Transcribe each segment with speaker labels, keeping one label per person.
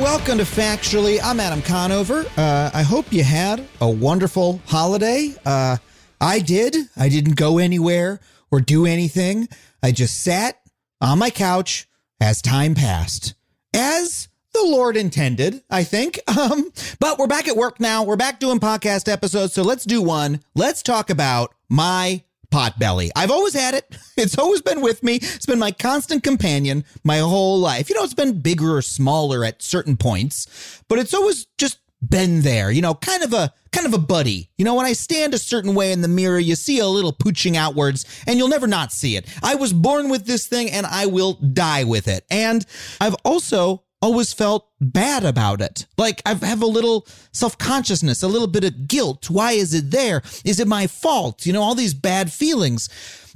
Speaker 1: welcome to Factually. I'm Adam Conover. Uh, I hope you had a wonderful holiday. Uh, I did. I didn't go anywhere or do anything. I just sat on my couch as time passed, as the Lord intended, I think. Um, but we're back at work now. We're back doing podcast episodes. So let's do one. Let's talk about my pot belly. I've always had it. It's always been with me. It's been my constant companion my whole life. You know, it's been bigger or smaller at certain points, but it's always just been there, you know, kind of a kind of a buddy. You know, when I stand a certain way in the mirror, you see a little pooching outwards and you'll never not see it. I was born with this thing and I will die with it. And I've also always felt bad about it. Like I have a little self-consciousness, a little bit of guilt. Why is it there? Is it my fault? You know, all these bad feelings.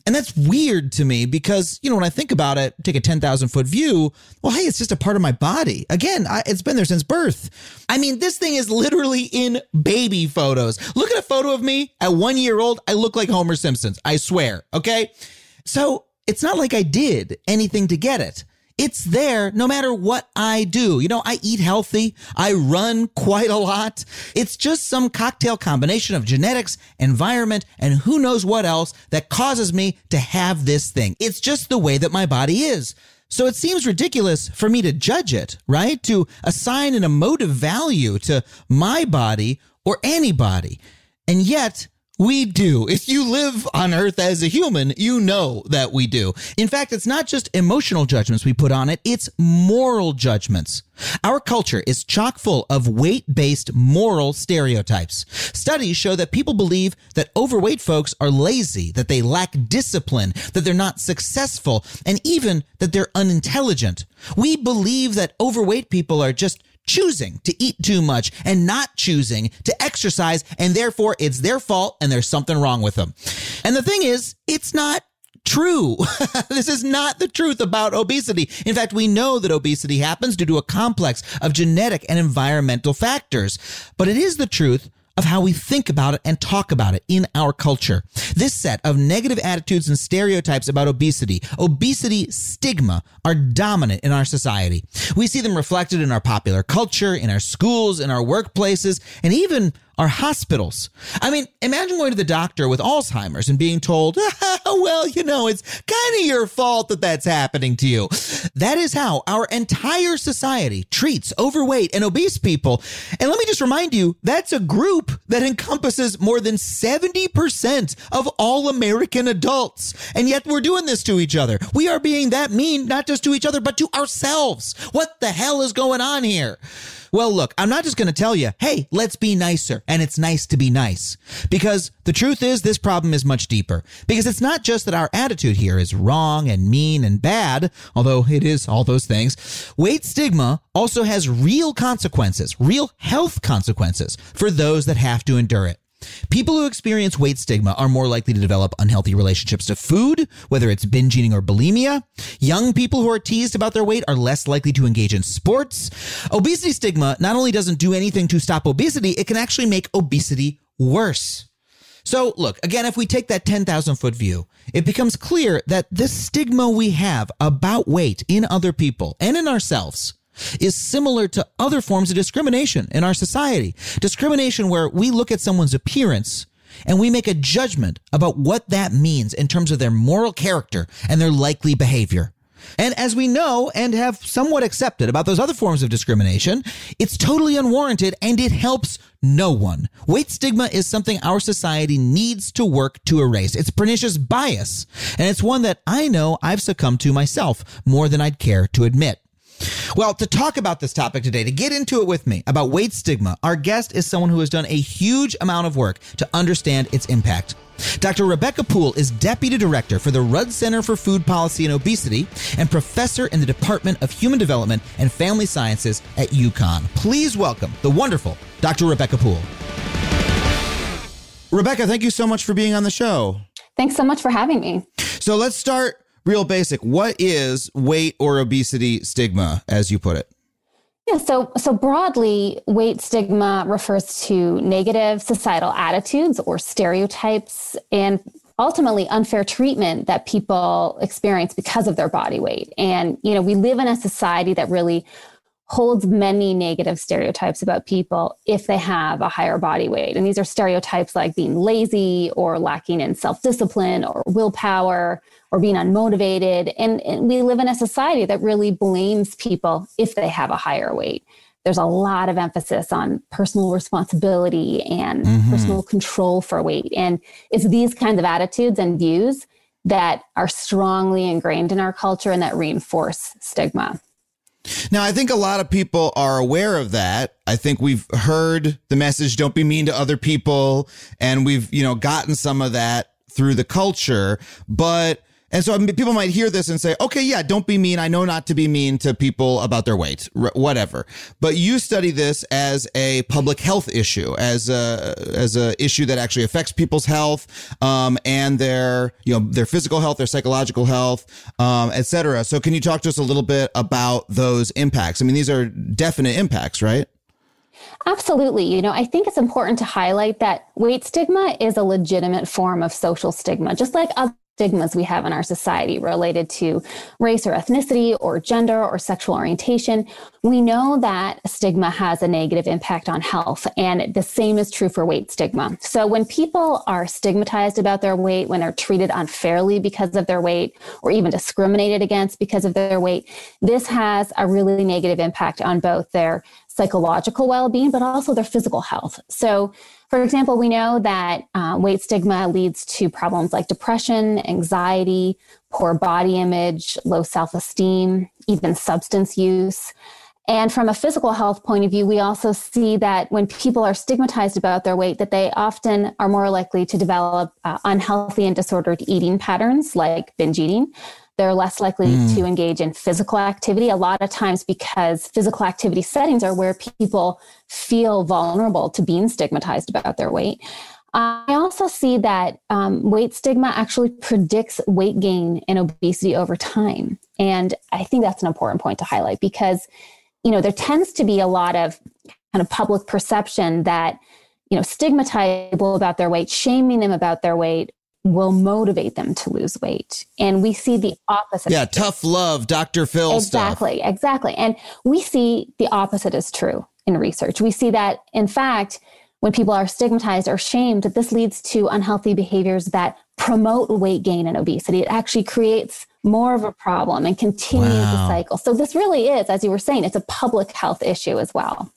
Speaker 1: And that's weird to me because, you know, when I think about it, take a 10,000 foot view, well, hey, it's just a part of my body. Again, I, it's been there since birth. I mean, this thing is literally in baby photos. Look at a photo of me at one year old. I look like Homer Simpsons. I swear. Okay. So it's not like I did anything to get it. It's there no matter what I do. You know, I eat healthy. I run quite a lot. It's just some cocktail combination of genetics, environment, and who knows what else that causes me to have this thing. It's just the way that my body is. So it seems ridiculous for me to judge it, right? To assign an emotive value to my body or anybody. And yet, we do. If you live on earth as a human, you know that we do. In fact, it's not just emotional judgments we put on it, it's moral judgments. Our culture is chock full of weight based moral stereotypes. Studies show that people believe that overweight folks are lazy, that they lack discipline, that they're not successful, and even that they're unintelligent. We believe that overweight people are just choosing to eat too much and not choosing to exercise, and therefore it's their fault and there's something wrong with them. And the thing is, it's not true. this is not the truth about obesity. In fact, we know that obesity happens due to a complex of genetic and environmental factors, but it is the truth of how we think about it and talk about it in our culture. This set of negative attitudes and stereotypes about obesity, obesity stigma, are dominant in our society. We see them reflected in our popular culture, in our schools, in our workplaces, and even our hospitals. I mean, imagine going to the doctor with Alzheimer's and being told, well, you know, it's kind of your fault that that's happening to you. That is how our entire society treats overweight and obese people. And let me just remind you, that's a group that encompasses more than 70% of all American adults. And yet we're doing this to each other. We are being that mean, not just to each other, but to ourselves. What the hell is going on here? Well, look, I'm not just going to tell you, hey, let's be nicer. And it's nice to be nice. Because the truth is, this problem is much deeper. Because it's not just that our attitude here is wrong and mean and bad, although it is all those things. Weight stigma also has real consequences, real health consequences for those that have to endure it. People who experience weight stigma are more likely to develop unhealthy relationships to food, whether it's binge eating or bulimia. Young people who are teased about their weight are less likely to engage in sports. Obesity stigma not only doesn't do anything to stop obesity, it can actually make obesity worse. So, look, again, if we take that 10,000 foot view, it becomes clear that this stigma we have about weight in other people and in ourselves is similar to other forms of discrimination in our society. Discrimination where we look at someone's appearance and we make a judgment about what that means in terms of their moral character and their likely behavior. And as we know and have somewhat accepted about those other forms of discrimination, it's totally unwarranted and it helps no one. Weight stigma is something our society needs to work to erase. It's pernicious bias, and it's one that I know I've succumbed to myself more than I'd care to admit. Well, to talk about this topic today, to get into it with me about weight stigma, our guest is someone who has done a huge amount of work to understand its impact. Dr. Rebecca Puhl is Deputy Director for the Rudd Center for Food Policy and Obesity and Professor in the Department of Human Development and Family Sciences at UConn. Please welcome the wonderful Dr. Rebecca Puhl. Rebecca, thank you so much for being on the show.
Speaker 2: Thanks so much for having me.
Speaker 1: So let's start real basic. What is weight or obesity stigma, as you put it?
Speaker 2: Yeah, so so broadly, weight stigma refers to negative societal attitudes or stereotypes and ultimately unfair treatment that people experience because of their body weight. And you know, we live in a society that really holds many negative stereotypes about people if they have a higher body weight. And these are stereotypes like being lazy or lacking in self discipline or willpower or being unmotivated. And, and, we live in a society that really blames people if they have a higher weight. There's a lot of emphasis on personal responsibility and mm-hmm. personal control for weight. And it's these kinds of attitudes and views that are strongly ingrained in our culture and that reinforce stigma.
Speaker 1: Now, I think a lot of people are aware of that. I think we've heard the message, don't be mean to other people. And we've, you know, gotten some of that through the culture. But and so people might hear this and say, okay, yeah, don't be mean. I know not to be mean to people about their weight, r- whatever. But you study this as a public health issue, as a, as a issue that actually affects people's health, um, and their, you know, their physical health, their psychological health, um, et cetera. So can you talk to us a little bit about those impacts? I mean, these are definite impacts, right?
Speaker 2: Absolutely. You know, I think it's important to highlight that weight stigma is a legitimate form of social stigma, just like other stigmas we have in our society related to race or ethnicity or gender or sexual orientation. We know that stigma has a negative impact on health, and the same is true for weight stigma. So, when people are stigmatized about their weight, when they're treated unfairly because of their weight, or even discriminated against because of their weight, this has a really negative impact on both their psychological well being, but also their physical health. So, for example, we know that uh, weight stigma leads to problems like depression, anxiety, poor body image, low self esteem, even substance use. And from a physical health point of view, we also see that when people are stigmatized about their weight, that they often are more likely to develop uh, unhealthy and disordered eating patterns like binge eating. They're less likely mm. to engage in physical activity, a lot of times because physical activity settings are where people feel vulnerable to being stigmatized about their weight. I also see that um, weight stigma actually predicts weight gain and obesity over time. And I think that's an important point to highlight because, you know, there tends to be a lot of kind of public perception that, you know, stigmatize people about their weight, shaming them about their weight will motivate them to lose weight. And we see the opposite.
Speaker 1: Yeah, tough love, Dr. Phil
Speaker 2: exactly,
Speaker 1: stuff.
Speaker 2: Exactly. Exactly. And we see the opposite is true in research. We see that, in fact, when people are stigmatized or shamed, that this leads to unhealthy behaviors that promote weight gain and obesity. It actually creates more of a problem and continues wow. the cycle. So this really is, as you were saying, it's a public health issue as well.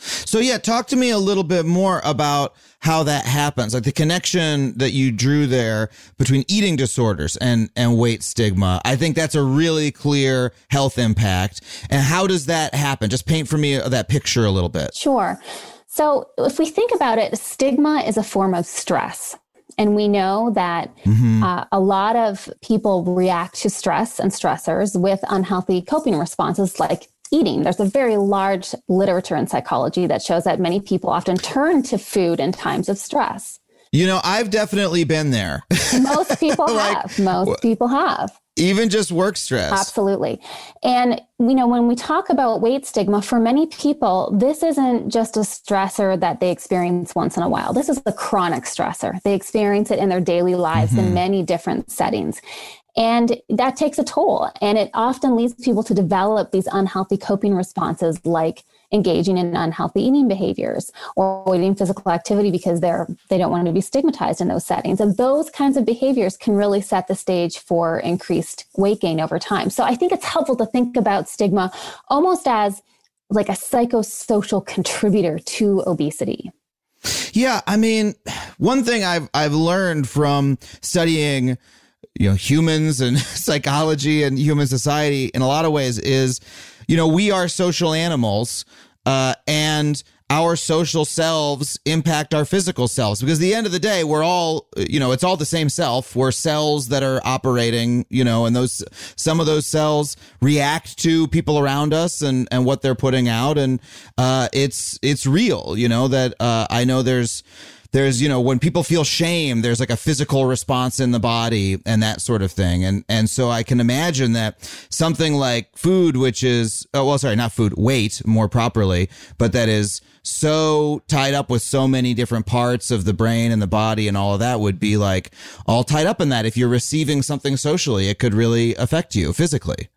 Speaker 1: So yeah, talk to me a little bit more about how that happens, like the connection that you drew there between eating disorders and and weight stigma. I think that's a really clear health impact. And how does that happen? Just paint for me that picture a little bit.
Speaker 2: Sure. So if we think about it, stigma is a form of stress. And we know that mm-hmm. uh, a lot of people react to stress and stressors with unhealthy coping responses like eating. There's a very large literature in psychology that shows that many people often turn to food in times of stress.
Speaker 1: You know, I've definitely been there.
Speaker 2: Most people like, have. Most people have.
Speaker 1: Even just work stress.
Speaker 2: Absolutely. And, you know, when we talk about weight stigma, for many people, this isn't just a stressor that they experience once in a while. This is a chronic stressor. They experience it in their daily lives mm-hmm. in many different settings. And that takes a toll. And it often leads people to develop these unhealthy coping responses like engaging in unhealthy eating behaviors or avoiding physical activity because they're they don't want to be stigmatized in those settings. And those kinds of behaviors can really set the stage for increased weight gain over time. So I think it's helpful to think about stigma almost as like a psychosocial contributor to obesity.
Speaker 1: Yeah, I mean, one thing I've I've learned from studying you know humans and psychology and human society in a lot of ways is you know we are social animals uh, and our social selves impact our physical selves. Because at the end of the day we're all you know it's all the same self. We're cells that are operating you know and those some of those cells react to people around us and and what they're putting out. And uh, it's it's real you know that uh, i know there's there's, you know, when people feel shame, there's like a physical response in the body and that sort of thing. And, and so I can imagine that something like food, which is, oh, well, sorry, not food, weight more properly, but that is so tied up with so many different parts of the brain and the body and all of that would be like all tied up in that. If you're receiving something socially, it could really affect you physically.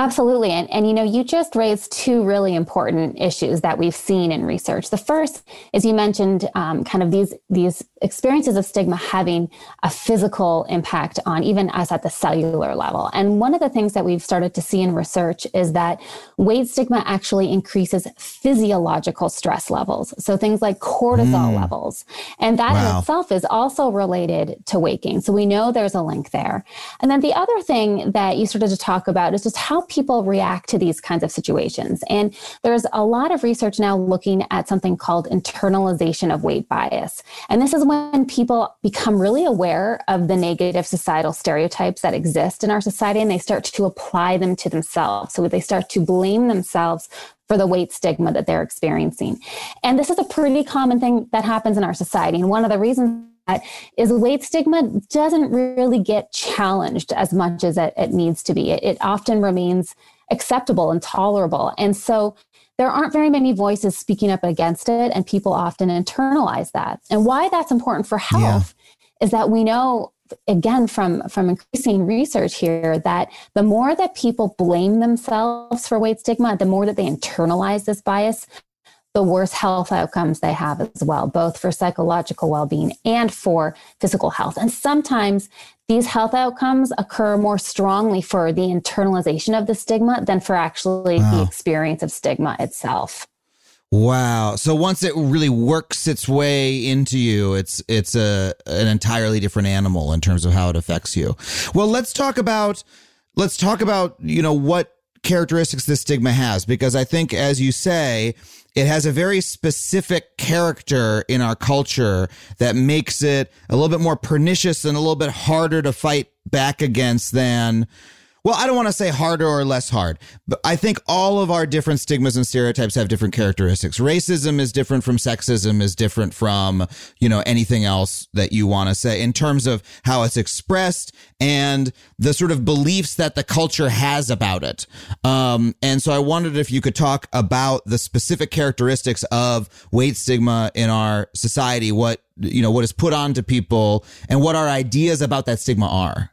Speaker 2: Absolutely. And, and you know, you just raised two really important issues that we've seen in research. The first is you mentioned um, kind of these, these experiences of stigma having a physical impact on even us at the cellular level. And one of the things that we've started to see in research is that weight stigma actually increases physiological stress levels. So things like cortisol mm. levels. And that wow. in itself is also related to weight gain. So we know there's a link there. And then the other thing that you started to talk about is just how people react to these kinds of situations. And there's a lot of research now looking at something called internalization of weight bias. And this is when people become really aware of the negative societal stereotypes that exist in our society and they start to apply them to themselves. So they start to blame themselves for the weight stigma that they're experiencing. And this is a pretty common thing that happens in our society. And one of the reasons is weight stigma doesn't really get challenged as much as it, it needs to be. It, it often remains acceptable and tolerable. And so there aren't very many voices speaking up against it, and people often internalize that. And why that's important for health yeah. is that we know again from from increasing research here that the more that people blame themselves for weight stigma the more that they internalize this bias the worse health outcomes they have as well, both for psychological well being and for physical health. And sometimes these health outcomes occur more strongly for the internalization of the stigma than for actually wow. the experience of stigma itself.
Speaker 1: Wow. So once it really works its way into you, it's it's a an entirely different animal in terms of how it affects you. Well, let's talk about let's talk about, you know, what characteristics this stigma has because I think as you say, it has a very specific character in our culture that makes it a little bit more pernicious and a little bit harder to fight back against than well, I don't want to say harder or less hard, but I think all of our different stigmas and stereotypes have different characteristics. Racism is different from sexism is different from, you know, anything else that you want to say in terms of how it's expressed and the sort of beliefs that the culture has about it. Um, and so I wondered if you could talk about the specific characteristics of weight stigma in our society, what, you know, what is put onto people and what our ideas about that stigma are.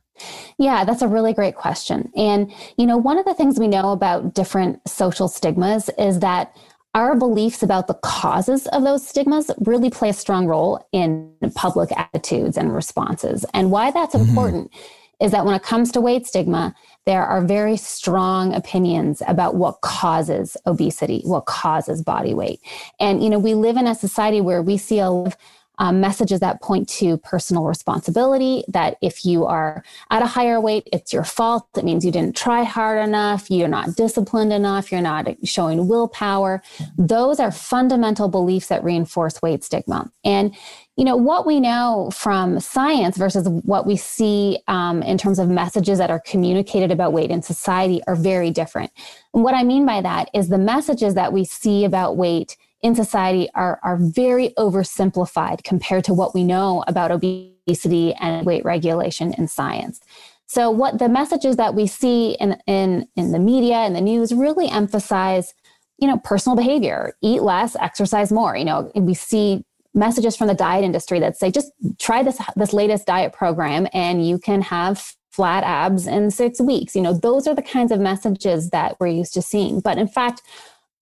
Speaker 2: Yeah, that's a really great question. And, you know, one of the things we know about different social stigmas is that our beliefs about the causes of those stigmas really play a strong role in public attitudes and responses. And why that's mm-hmm. important is that when it comes to weight stigma, there are very strong opinions about what causes obesity, what causes body weight. And, you know, we live in a society where we see a lot of um, messages that point to personal responsibility that if you are at a higher weight, it's your fault. It means you didn't try hard enough, you're not disciplined enough, you're not showing willpower. Those are fundamental beliefs that reinforce weight stigma. And you know what we know from science versus what we see um, in terms of messages that are communicated about weight in society are very different. And what I mean by that is the messages that we see about weight in society are, are very oversimplified compared to what we know about obesity and weight regulation in science. So, what the messages that we see in, in, in the media and the news really emphasize, you know, personal behavior, eat less, exercise more. You know, we see messages from the diet industry that say just try this this latest diet program and you can have flat abs in 6 weeks. You know, those are the kinds of messages that we're used to seeing. But in fact,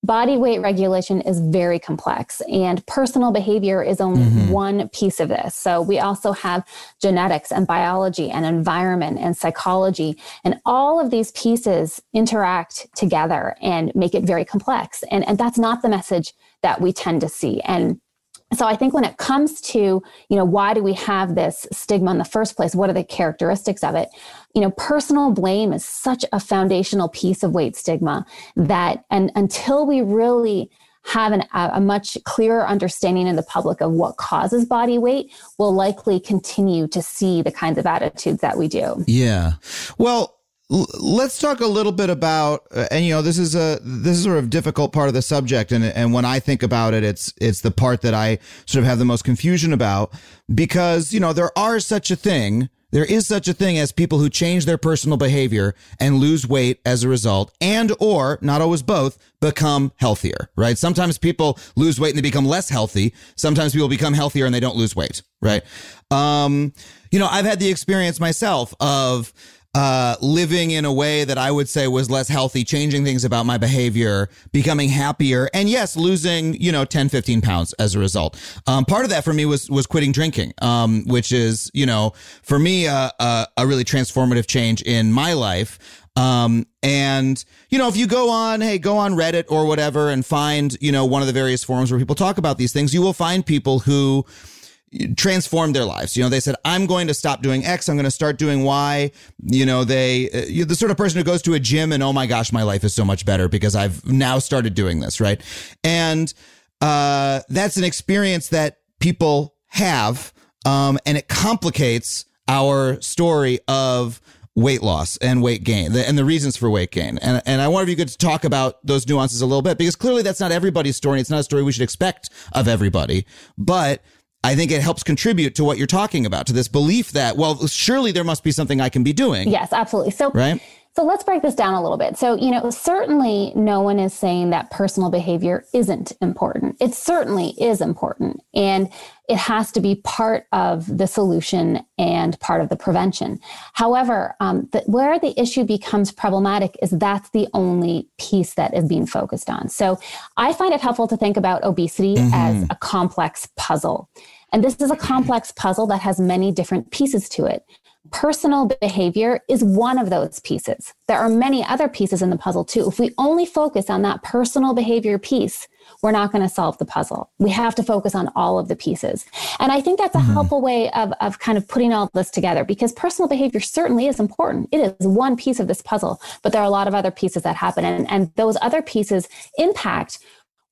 Speaker 2: body weight regulation is very complex and personal behavior is only mm-hmm. one piece of this. So we also have genetics and biology and environment and psychology and all of these pieces interact together and make it very complex. And, and that's not the message that we tend to see. And so I think when it comes to, you know, why do we have this stigma in the first place? What are the characteristics of it? You know, personal blame is such a foundational piece of weight stigma that, and until we really have an, a much clearer understanding in the public of what causes body weight, we'll likely continue to see the kinds of attitudes that we do.
Speaker 1: Yeah. Well, let's talk a little bit about uh, and you know this is a this is sort of difficult part of the subject and and when I think about it it's it's the part that I sort of have the most confusion about because you know there are such a thing there is such a thing as people who change their personal behavior and lose weight as a result and or not always both become healthier right? Sometimes people lose weight and they become less healthy. Sometimes people become healthier and they don't lose weight right? Um you know I've had the experience myself of uh, living in a way that I would say was less healthy, changing things about my behavior, becoming happier, and yes, losing, you know, 10, 15 pounds as a result. Um, part of that for me was, was quitting drinking, um, which is, you know, for me, uh, uh, a really transformative change in my life. Um, and, you know, if you go on, hey, go on Reddit or whatever and find, you know, one of the various forums where people talk about these things, you will find people who, transformed their lives. You know, they said, I'm going to stop doing X. I'm going to start doing Y. You know, they, uh, sort of person who goes to a gym and, oh my gosh, my life is so much better because I've now started doing this. Right. And, uh, that's an experience that people have. Um, and it complicates our story of weight loss and weight gain and the reasons for weight gain. And, and I wonder if you could talk about those nuances a little bit because clearly that's not everybody's story. It's not a story we should expect of everybody, but I think it helps contribute to what you're talking about, to this belief that, well, surely there must be something I can be doing.
Speaker 2: Yes, absolutely. So,
Speaker 1: right.
Speaker 2: So let's break this down a little bit. So, you know, certainly no one is saying that personal behavior isn't important. It certainly is important. And it has to be part of the solution and part of the prevention. However, um, the, where the issue becomes problematic is that's the only piece that is being focused on. So I find it helpful to think about obesity mm-hmm. as a complex puzzle. And this is a complex puzzle that has many different pieces to it. Personal behavior is one of those pieces. There are many other pieces in the puzzle too. If we only focus on that personal behavior piece, we're not going to solve the puzzle. We have to focus on all of the pieces. And I think that's a mm-hmm. helpful way of, of kind of putting all this together because personal behavior certainly is important. It is one piece of this puzzle, but there are a lot of other pieces that happen. And, and those other pieces impact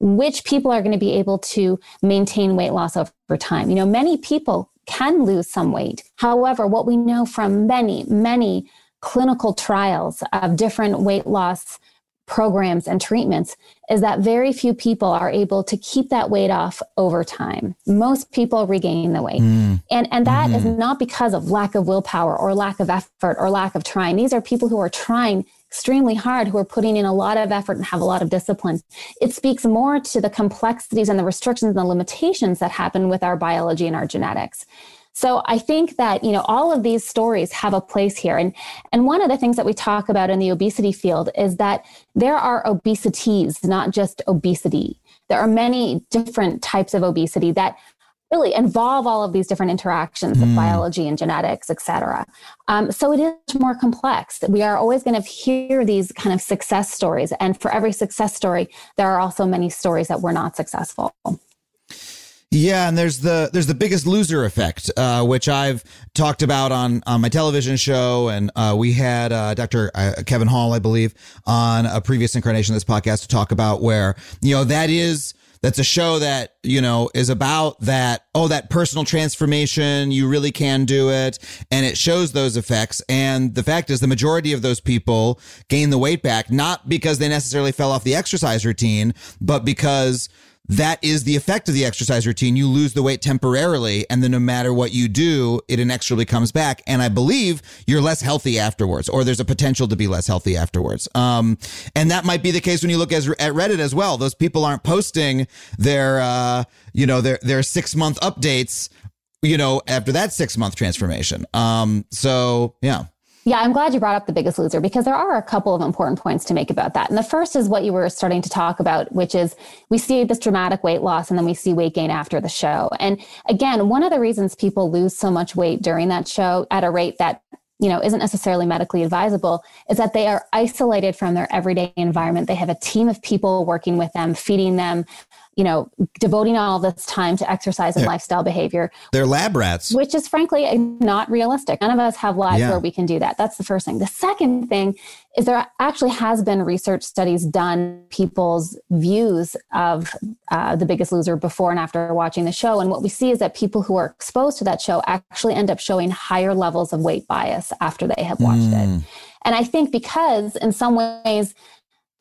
Speaker 2: which people are going to be able to maintain weight loss over time. You know, many people can lose some weight. However, what we know from many, many clinical trials of different weight loss programs and treatments is that very few people are able to keep that weight off over time. Most people regain the weight. Mm. And, and that mm-hmm. is not because of lack of willpower or lack of effort or lack of trying. These are people who are trying extremely hard, who are putting in a lot of effort and have a lot of discipline. It speaks more to the complexities and the restrictions and the limitations that happen with our biology and our genetics. So I think that, you know, all of these stories have a place here. And, and one of the things that we talk about in the obesity field is that there are obesities, not just obesity. There are many different types of obesity that really involve all of these different interactions mm. of biology and genetics, et cetera. Um, so it is more complex. We are always going to hear these kind of success stories. And for every success story, there are also many stories that were not successful.
Speaker 1: Yeah, and there's the there's the biggest loser effect, uh, which I've talked about on on my television show, and uh, we had uh, Dr. Uh, Kevin Hall, I believe, on a previous incarnation of this podcast to talk about where you know that is that's a show that you know is about that oh that personal transformation you really can do it. And it shows those effects. And the fact is the majority of those people gain the weight back not because they necessarily fell off the exercise routine but because that is the effect of the exercise routine. You lose the weight temporarily, and then no matter what you do, it inexorably comes back. And I believe you're less healthy afterwards, or there's a potential to be less healthy afterwards. Um, and that might be the case when you look as, at Reddit as well. Those people aren't posting their, uh, you know, their their six month updates, you know, after that six month transformation. Um, so yeah.
Speaker 2: Yeah, I'm glad you brought up the biggest loser because there are a couple of important points to make about that. And the first is what you were starting to talk about, which is we see this dramatic weight loss and then we see weight gain after the show. And again, one of the reasons people lose so much weight during that show at a rate that you know isn't necessarily medically advisable is that they are isolated from their everyday environment they have a team of people working with them feeding them you know, devoting all this time to exercise and yeah. lifestyle behavior.
Speaker 1: They're lab rats.
Speaker 2: Which is frankly not realistic. None of us have lives yeah. where we can do that. That's the first thing. The second thing is there actually has been research studies done people's views of uh, the biggest loser before and after watching the show and what we see is that people who are exposed to that show actually end up showing higher levels of weight bias after they have watched mm. it And I think because in some ways,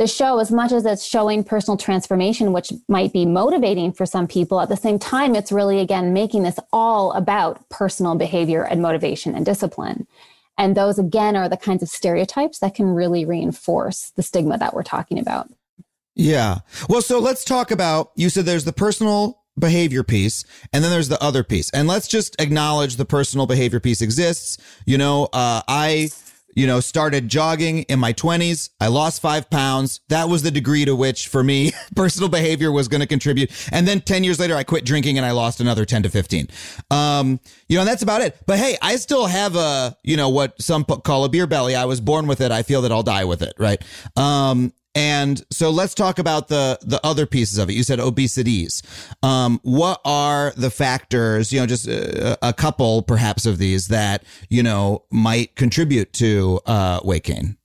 Speaker 2: the show, as much as it's showing personal transformation, which might be motivating for some people, at the same time, it's really, again, making this all about personal behavior and motivation and discipline. And those, again, are the kinds of stereotypes that can really reinforce the stigma that we're talking about.
Speaker 1: Yeah. Well, so let's talk about you said there's the personal behavior piece and then there's the other piece. And let's just acknowledge the personal behavior piece exists. You know, uh, I you know, started jogging in my 20s. I lost five pounds. That was the degree to which, for me, personal behavior was going to contribute. And then 10 years later, I quit drinking and I lost another 10 to 15. Um, you know, and that's about it. But hey, I still have a, you know, what some call a beer belly. I was born with it. I feel that I'll die with it. Right. Um, and so let's talk about the the other pieces of it. You said obesities. Um, what are the factors? You know, just a, a, couple perhaps of these that you know might contribute to uh, weight gain.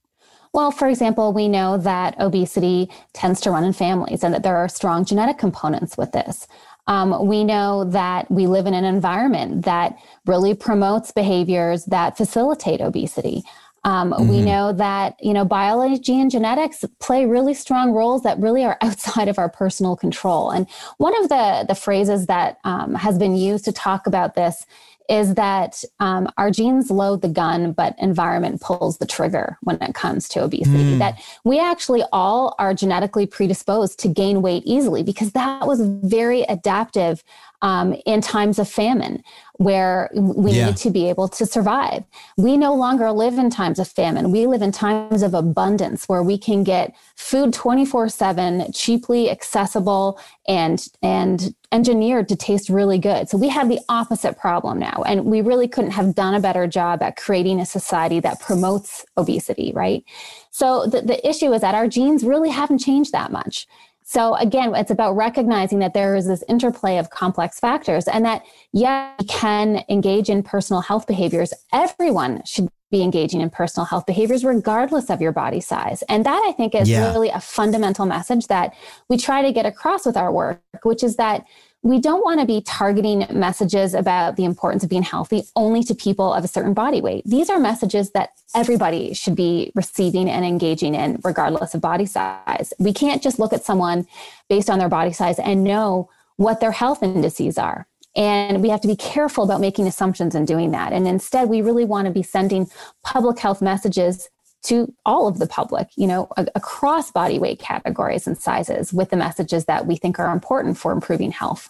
Speaker 2: Well, for example, we know that obesity tends to run in families, and that there are strong genetic components with this. Um, we know that we live in an environment that really promotes behaviors that facilitate obesity. Um, mm-hmm. We know that you know biology and genetics play really strong roles that really are outside of our personal control. And one of the the phrases that um, has been used to talk about this is that um, our genes load the gun, but environment pulls the trigger when it comes to obesity. Mm. That we actually all are genetically predisposed to gain weight easily because that was very adaptive um, in times of famine where we yeah. need to be able to survive. We no longer live in times of famine. We live in times of abundance where we can get food 24/7 cheaply accessible and and engineered to taste really good. So we have the opposite problem now and we really couldn't have done a better job at creating a society that promotes obesity, right? So the, the issue is that our genes really haven't changed that much. So again, it's about recognizing that there is this interplay of complex factors and that, yeah, we can engage in personal health behaviors. Everyone should be engaging in personal health behaviors regardless of your body size. And that I think is yeah. really a fundamental message that we try to get across with our work, which is that we don't want to be targeting messages about the importance of being healthy only to people of a certain body weight. These are messages that everybody should be receiving and engaging in, regardless of body size. We can't just look at someone based on their body size and know what their health indices are. And we have to be careful about making assumptions and doing that. And instead, we really want to be sending public health messages to all of the public, you know, across body weight categories and sizes with the messages that we think are important for improving health.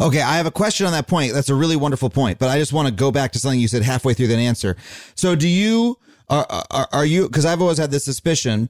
Speaker 1: Okay, I have a question on that point. That's a really wonderful point, but I just want to go back to something you said halfway through that answer. So, do you are are, are you? Because I've always had this suspicion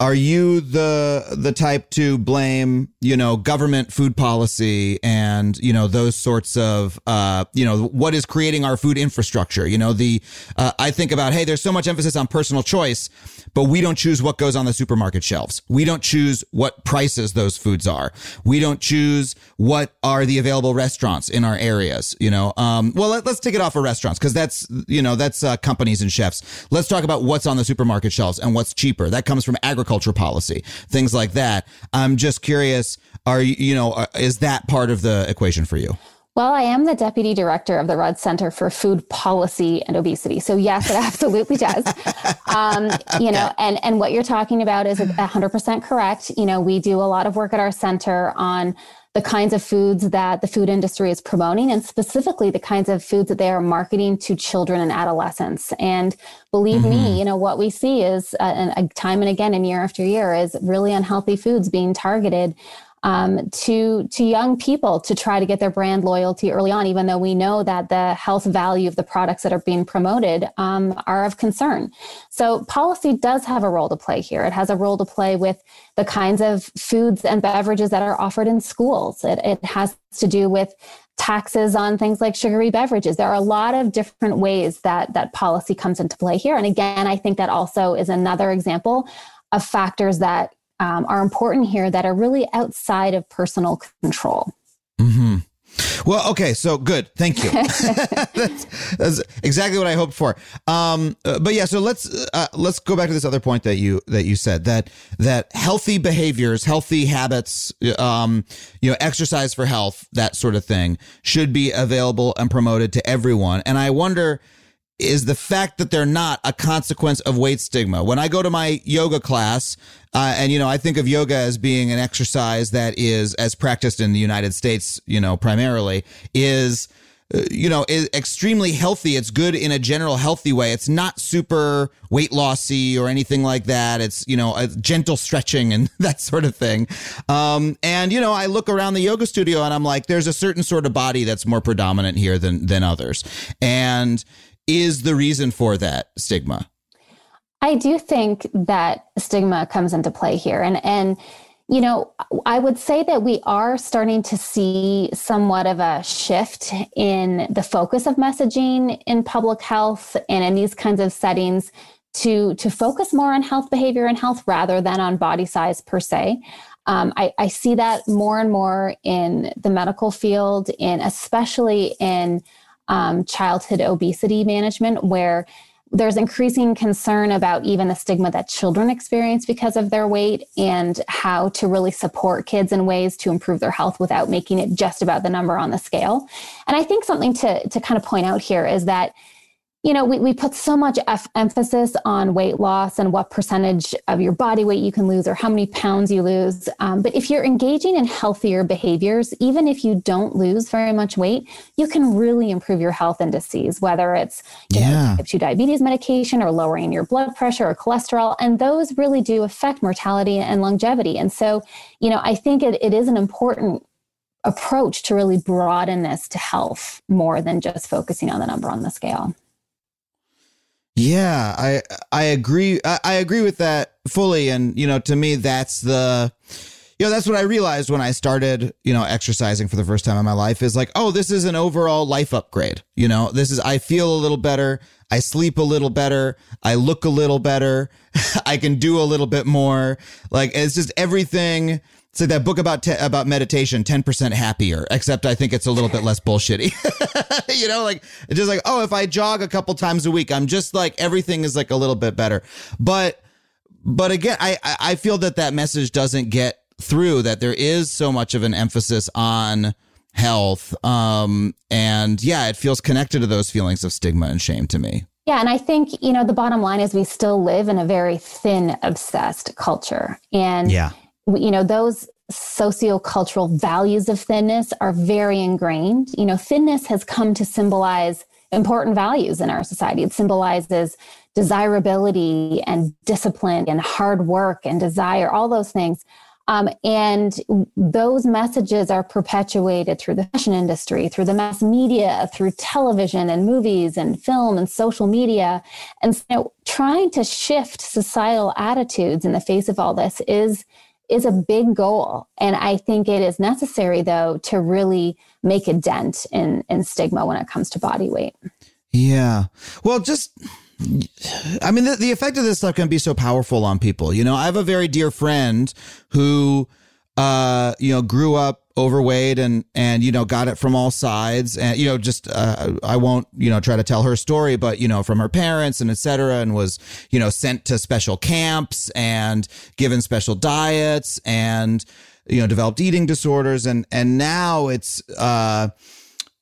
Speaker 1: are you the the type to blame you know government food policy and you know those sorts of uh, you know what is creating our food infrastructure? You know the uh, i think about hey there's so much emphasis on personal choice but we don't choose what goes on the supermarket shelves. We don't choose what prices those foods are. We don't choose what are the available restaurants in our areas you know? Um, well let, us take it off of restaurants because that's you know that's uh, companies and chefs. Let's talk about what's on the supermarket shelves and what's cheaper. That comes from agriculture agriculture policy, things like that. I'm just curious, are you, you know, uh, is that part of the equation for you?
Speaker 2: Well, I am the deputy director of the Rudd Center for Food Policy and Obesity. So yes, it absolutely does. Um, you know, and and what you're talking about is 100% correct. You know, we do a lot of work at our center on the kinds of foods that the food industry is promoting and specifically the kinds of foods that they are marketing to children and adolescents. And believe mm-hmm. me, you know, what we see is uh, time and again and year after year is really unhealthy foods being targeted um, to to young people to try to get their brand loyalty early on, even though we know that the health value of the products that are being promoted um, are of concern. So policy does have a role to play here. It has a role to play with the kinds of foods and beverages that are offered in schools. It, it has to do with taxes on things like sugary beverages. There are a lot of different ways that that policy comes into play here. And again, I think that also is another example of factors that um, are important here that are really outside of personal control.
Speaker 1: Mm-hmm. Well, okay, so good. Thank you. that's, that's, exactly what I hoped for. Um, uh, but yeah, so let's uh, let's go back to this other point that you that you said that that healthy behaviors, healthy habits, um, you know, exercise for health, that sort of thing, should be available and promoted to everyone. And I wonder is the fact that they're not a consequence of weight stigma. When I go to my yoga class, uh, and you know, I think of yoga as being an exercise that is, as practiced in the United States, you know, primarily is uh, you know, is extremely healthy. It's good in a general healthy way. It's not super weight lossy or anything like that. It's, you know, gentle stretching and that sort of thing. Um, and, you know, I look around the yoga studio and I'm like, there's a certain sort of body that's more predominant here than, than others. And is the reason for that stigma?
Speaker 2: I do think that stigma comes into play here. And, and, you know, I would say that we are starting to see somewhat of a shift in the focus of messaging in public health and in these kinds of settings to to focus more on health behavior and health rather than on body size per se. Um, I, I, see that more and more in the medical field, and especially in um, childhood obesity management, where there's increasing concern about even the stigma that children experience because of their weight and how to really support kids in ways to improve their health without making it just about the number on the scale. And I think something to, to kind of point out here is that you know, we, we put so much F- emphasis on weight loss and what percentage of your body weight you can lose or how many pounds you lose. Um, but if you're engaging in healthier behaviors, even if you don't lose very much weight, you can really improve your health indices, whether it's yeah. know, type 2 diabetes medication or lowering your blood pressure or cholesterol. And those really do affect mortality and longevity. And so, you know, I think it, it is an important approach to really broaden this to health more than just focusing on the number on the scale.
Speaker 1: Yeah, I I agree. I, I agree with that fully. And you know, to me, that's the you know, that's what I realized when I started, you know, exercising for the first time in my life is like, oh, this is an overall life upgrade. You know, this is, I feel a little better. I sleep a little better. I look a little better. I can do a little bit more. Like, it's just everything it's like that book about te- about meditation, ten percent happier. Except I think it's a little bit less bullshitty. you know, like it's just like oh, if I jog a couple times a week, I'm just like everything is like a little bit better. But but again, I I feel that that message doesn't get through. That there is so much of an emphasis on health, um, and yeah, it feels connected to those feelings of stigma and shame to me.
Speaker 2: Yeah, and I think, you know, the bottom line is we still live in a very thin obsessed culture. And yeah you know, those sociocultural values of thinness are very ingrained. You know, thinness has come to symbolize important values in our society. It symbolizes desirability and discipline and hard work and desire, all those things. Um, and those messages are perpetuated through the fashion industry, through the mass media, through television and movies and film and social media. And so trying to shift societal attitudes in the face of all this is is a big goal. And I think it is necessary, though, to really make a dent in, in stigma when it comes to body weight.
Speaker 1: Yeah. Well, just. I mean, the, the effect of this stuff can be so powerful on people. You know, I have a very dear friend who, uh, you know, grew up overweight and and you know got it from all sides. And you know just uh, I won't you know try to tell her story but you know from her parents and etc and was you know sent to special camps and given special diets and you know developed eating disorders. And and now it's uh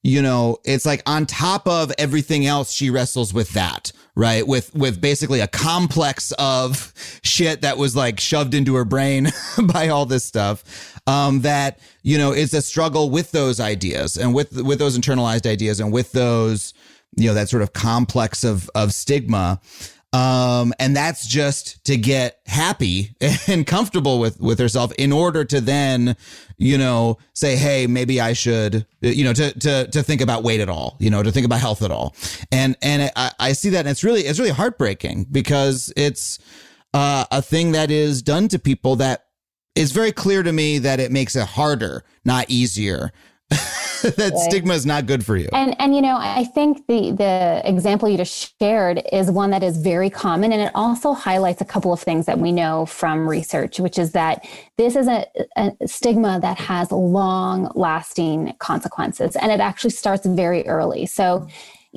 Speaker 1: you know it's like on top of everything else she wrestles with that right? With with basically a complex of shit that was like shoved into her brain by all this stuff um that you know is a struggle with those ideas and with with those internalized ideas and with those you know that sort of complex of of stigma um, and that's just to get happy and comfortable with with herself in order to then, you know, say, hey, maybe I should, you know, to to to think about weight at all, you know, to think about health at all. And and I, I see that, and it's really it's really heartbreaking because it's uh, a thing that is done to people that is very clear to me that it makes it harder, not easier that right. stigma is not good for you.
Speaker 2: And and you know, I think the the example you just shared is one that is very common and it also highlights a couple of things that we know from research, which is that this is a, a stigma that has long lasting consequences and it actually starts very early. So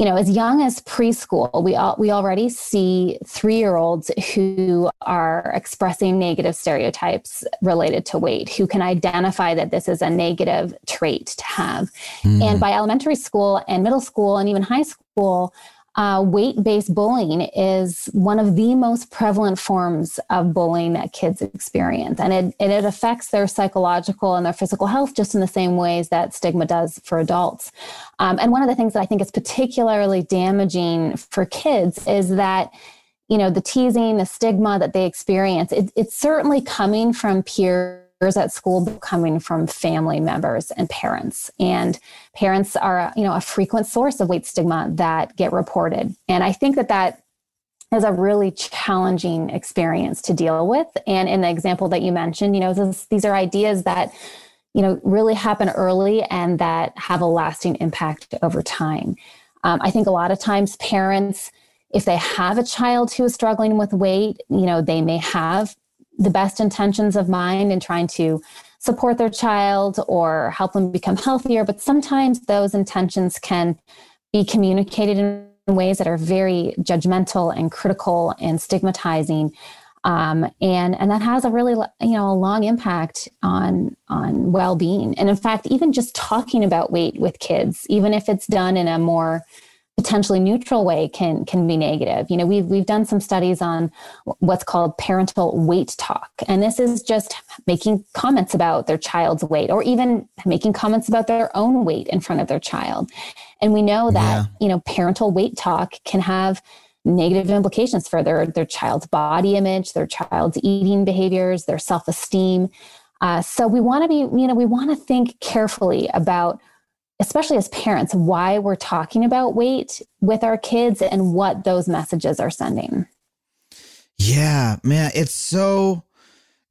Speaker 2: you know, as young as preschool, we all, we already see three year olds who are expressing negative stereotypes related to weight, who can identify that this is a negative trait to have. Mm. And by elementary school and middle school and even high school, uh, weight based bullying is one of the most prevalent forms of bullying that kids experience. And it, it affects their psychological and their physical health just in the same ways that stigma does for adults. Um, and one of the things that I think is particularly damaging for kids is that you know the teasing the stigma that they experience it, it's certainly coming from peers at school coming from family members and parents. And parents are you know a frequent source of weight stigma that get reported. And i think that that is a really challenging experience to deal with. And in the example that you mentioned you know this, these are ideas that you know really happen early and that have a lasting impact over time. Um, i think a lot of times parents if they have a child who is struggling with weight you know they may have the best intentions of mind in trying to support their child or help them become healthier. But sometimes those intentions can be communicated in ways that are very judgmental and critical and stigmatizing. Um, and and that has a really you know a long impact on on well-being and in fact even just talking about weight with kids even if it's done in a more potentially neutral way can can be negative. You know, we've we've done some studies on what's called parental weight talk, and this is just making comments about their child's weight, or even making comments about their own weight in front of their child. And we know that yeah. you know parental weight talk can have negative implications for their their child's body image, their child's eating behaviors, their self esteem. Uh, so we want to be, you know, we want to think carefully about especially as parents, why we're talking about weight with our kids and what those messages are sending.
Speaker 1: Yeah, man, it's so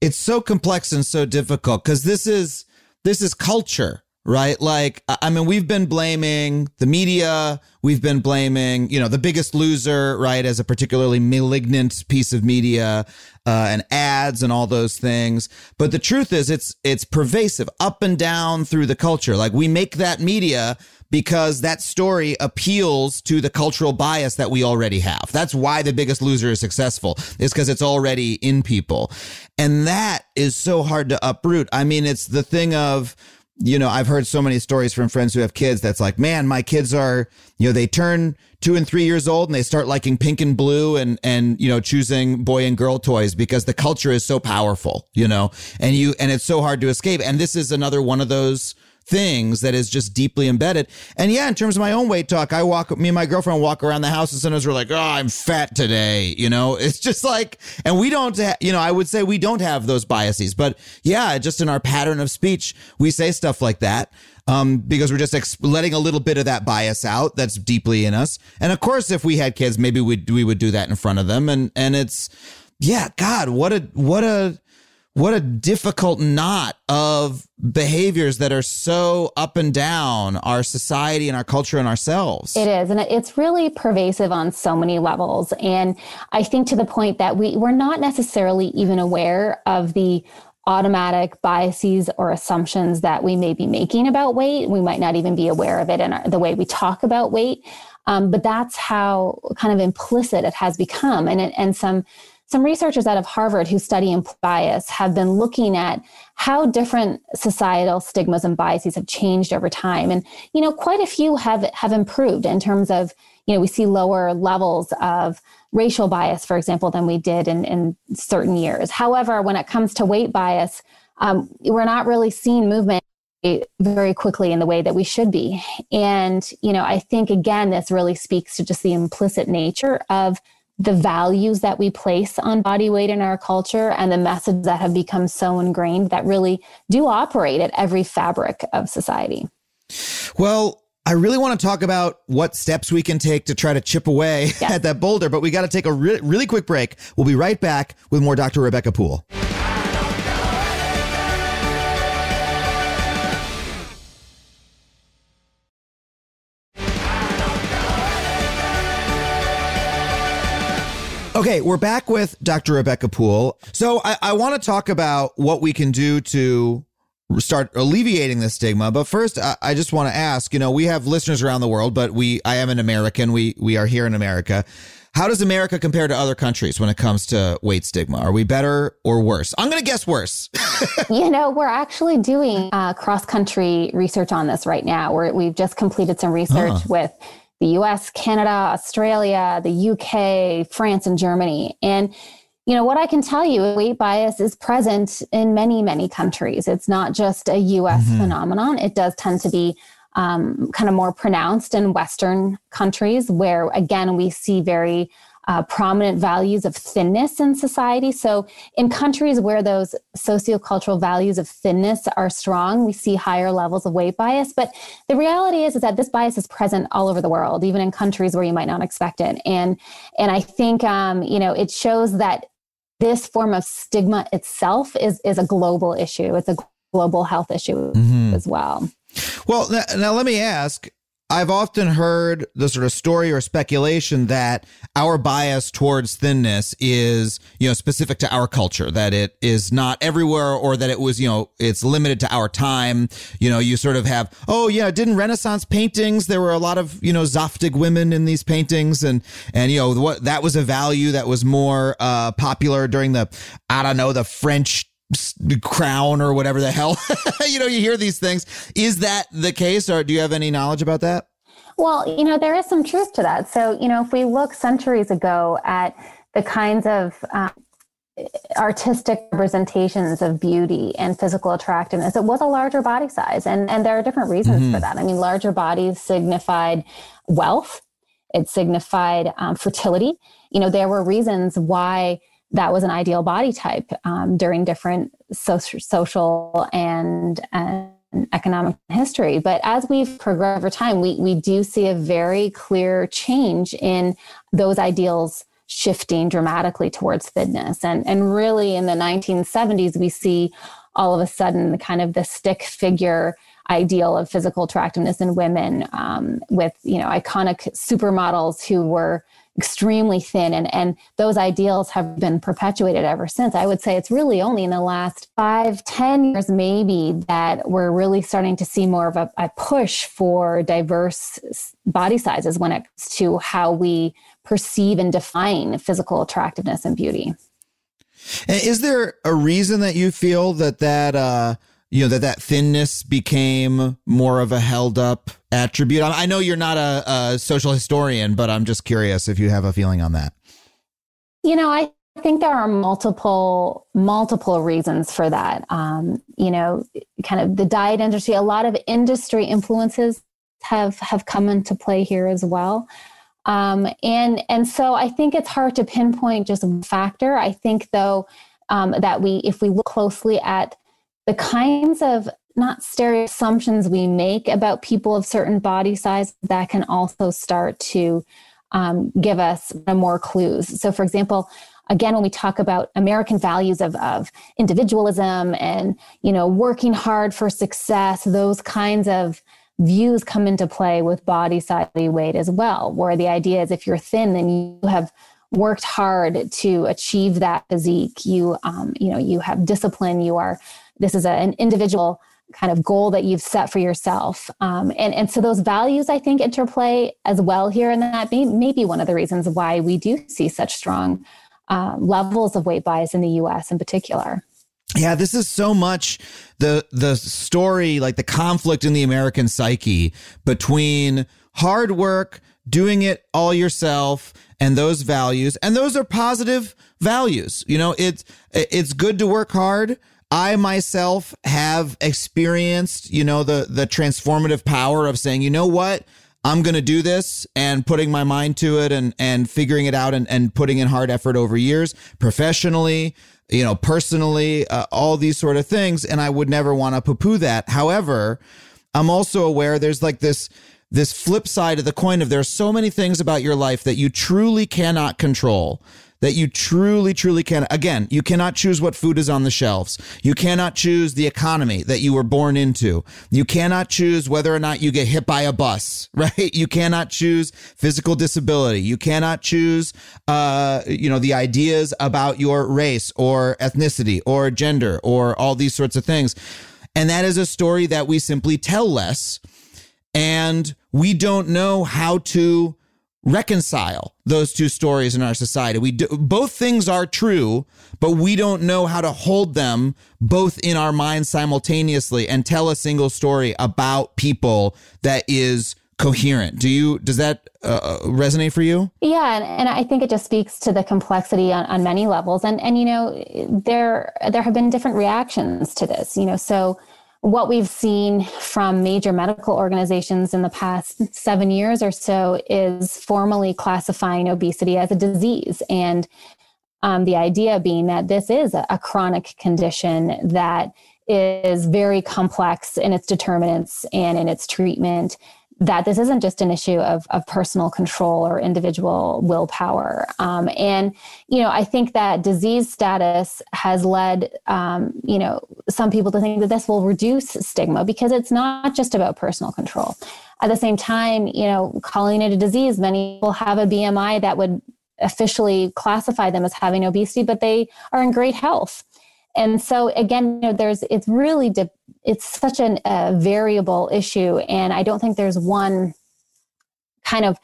Speaker 1: it's so complex and so difficult because this is this is culture right? Like, I mean, we've been blaming the media. We've been blaming, you know, the biggest loser, right, as a particularly malignant piece of media, uh, and ads and all those things. But the truth is, it's it's pervasive up and down through the culture. Like, we make that media because that story appeals to the cultural bias that we already have. That's why the biggest loser is successful, is because it's already in people. And that is so hard to uproot. I mean, it's the thing of, you know, I've heard so many stories from friends who have kids that's like, man, my kids are, you know, they turn two and three years old and they start liking pink and blue and, and, you know, choosing boy and girl toys because the culture is so powerful, you know, and you, and it's so hard to escape. And this is another one of those things that is just deeply embedded. And yeah, in terms of my own weight talk, I walk, me and my girlfriend walk around the house and sometimes we're like, oh, I'm fat today. You know, it's just like, and we don't, ha- you know, I would say we don't have those biases, but yeah, just in our pattern of speech, we say stuff like that. Um, because we're just ex- letting a little bit of that bias out that's deeply in us. And of course, if we had kids, maybe we we would do that in front of them. And and it's yeah, God, what a what a what a difficult knot of behaviors that are so up and down our society and our culture and ourselves.
Speaker 2: It is. And it's really pervasive on so many levels. And I think to the point that we, we're not necessarily even aware of the automatic biases or assumptions that we may be making about weight. We might not even be aware of it in our, the way we talk about weight. Um, but that's how kind of implicit it has become. And, and some some researchers out of Harvard who study bias have been looking at how different societal stigmas and biases have changed over time. And, you know, quite a few have, have improved in terms of, you know, we see lower levels of racial bias, for example, than we did in, in certain years. However, when it comes to weight bias, um, we're not really seeing movement very quickly in the way that we should be. And, you know, I think again, this really speaks to just the implicit nature of the values that we place on body weight in our culture and the messages that have become so ingrained that really do operate at every fabric of society.
Speaker 1: Well, I really want to talk about what steps we can take to try to chip away at that boulder, but we got to take a re- really quick break. We'll be right back with more Dr. Rebecca Puhl. Okay, we're back with Dr. Rebecca Puhl. So I, I want to talk about what we can do to start alleviating the stigma. But first, I, I just want to ask, you know, we have listeners around the world, but we, I am an American. We, we are here in America. How does America compare to other countries when it comes to weight stigma? Are we better or worse? I'm going to guess worse.
Speaker 2: you know, we're actually doing uh, cross country research on this right now. We're, we've just completed some research with the US, Canada, Australia, the UK, France, and Germany. And you know what I can tell you, weight bias is present in many, many countries. It's not just a US mm-hmm. phenomenon. It does tend to be um, kind of more pronounced in Western countries, where again we see very uh, prominent values of thinness in society. So, in countries where those sociocultural values of thinness are strong, we see higher levels of weight bias. But the reality is, is that this bias is present all over the world, even in countries where you might not expect it. And and I think um, you know it shows that this form of stigma itself is is a global issue. It's a global health issue mm-hmm. as well.
Speaker 1: Well, now, now let me ask I've often heard the sort of story or speculation that our bias towards thinness is, you know, specific to our culture, that it is not everywhere or that it was, you know, it's limited to our time. You know, you sort of have, oh yeah, didn't Renaissance paintings, there were a lot of, you know, zaftig women in these paintings and, and, you know, what that was a value that was more, uh, popular during the, I don't know, the French crown or whatever the hell. you know, you hear these things. Is that the case, or do you have any knowledge about that?
Speaker 2: Well, you know, there is some truth to that. So, you know, if we look centuries ago at the kinds of um, artistic representations of beauty and physical attractiveness, it was a larger body size. And, and there are different reasons mm-hmm. for that. I mean, larger bodies signified wealth, it signified um, fertility. You know, there were reasons why that was an ideal body type um, during different social, social and, and economic history. But as we've progressed over time, we, we do see a very clear change in those ideals shifting dramatically towards thinness. And, and really in the 1970s, we see all of a sudden the kind of the stick figure ideal of physical attractiveness in women um, with, you know, iconic supermodels who were extremely thin and and those ideals have been perpetuated ever since. I would say it's really only in the last five ten years maybe that we're really starting to see more of a, a push for diverse body sizes when it comes to how we perceive and define physical attractiveness and beauty.
Speaker 1: Is there a reason that you feel that that uh you know that that thinness became more of a held up attribute. I know you're not a, a, social historian but i'm just curious if you have a feeling on that.
Speaker 2: You know i think there are multiple multiple reasons for that. Um, you know kind of the diet industry a lot of industry influences have have come into play here as well. Um, and and so i think it's hard to pinpoint just a factor. I think though um, that we if we look closely at the kinds of not stereo assumptions we make about people of certain body size that can also start to um, give us more clues. So, for example, again, when we talk about American values of, of individualism and you know working hard for success, those kinds of views come into play with body size weight as well, where the idea is if you're thin, then you have worked hard to achieve that physique. You um, you know you have discipline. You are this is a, an individual kind of goal that you've set for yourself. Um, and, and so those values, I think, interplay as well here. And that may, may be one of the reasons why we do see such strong uh, levels of weight bias in the US in particular.
Speaker 1: Yeah, this is so much the the story, like the conflict in the American psyche between hard work, doing it all yourself, and those values. And those are positive values. You know, it's it's good to work hard I myself have experienced, you know, the the transformative power of saying, you know what, I'm going to do this and putting my mind to it and and figuring it out and and putting in hard effort over years, professionally, you know, personally, uh, all these sort of things, and I would never want to poo-poo that. However, I'm also aware there's like this this flip side of the coin of there are so many things about your life that you truly cannot control that you truly, truly can. Again, you cannot choose what food is on the shelves. You cannot choose the economy that you were born into. You cannot choose whether or not you get hit by a bus, right? You cannot choose physical disability. You cannot choose, uh, you know, the ideas about your race or ethnicity or gender or all these sorts of things. And that is a story that we simply tell less. And we don't know how to reconcile those two stories in our society. We do, both things are true, but we don't know how to hold them both in our minds simultaneously and tell a single story about people that is coherent. Do you does that uh, resonate for you?
Speaker 2: Yeah, and, and I think it just speaks to the complexity on, on many levels. And and you know there there have been different reactions to this. You know, so what we've seen from major medical organizations in the past seven years or so is formally classifying obesity as a disease. And um, the idea being that this is a, a chronic condition that is very complex in its determinants and in its treatment that this isn't just an issue of, of personal control or individual willpower. Um, and, you know, I think that disease status has led, um, you know, some people to think that this will reduce stigma because it's not just about personal control. At the same time, you know, calling it a disease, many people have a BMI that would officially classify them as having obesity, but they are in great health. And so again, you know, there's it's really de- it's such a uh, variable issue, and I don't think there's one kind of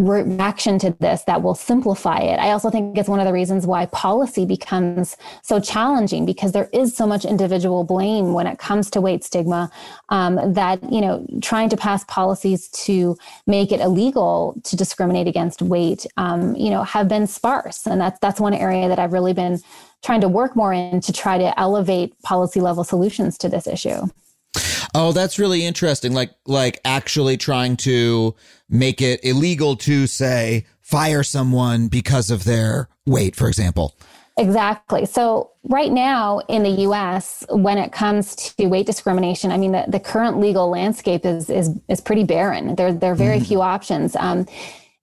Speaker 2: reaction to this that will simplify it. I also think it's one of the reasons why policy becomes so challenging because there is so much individual blame when it comes to weight stigma um, that you know trying to pass policies to make it illegal to discriminate against weight, um, you know, have been sparse, and that's that's one area that I've really been trying to work more in to try to elevate policy level solutions to this issue.
Speaker 1: Oh, that's really interesting. Like like actually trying to make it illegal to say fire someone because of their weight, for example.
Speaker 2: Exactly. So right now in the US, when it comes to weight discrimination, I mean the, the current legal landscape is is is pretty barren. There there are very mm. few options. Um,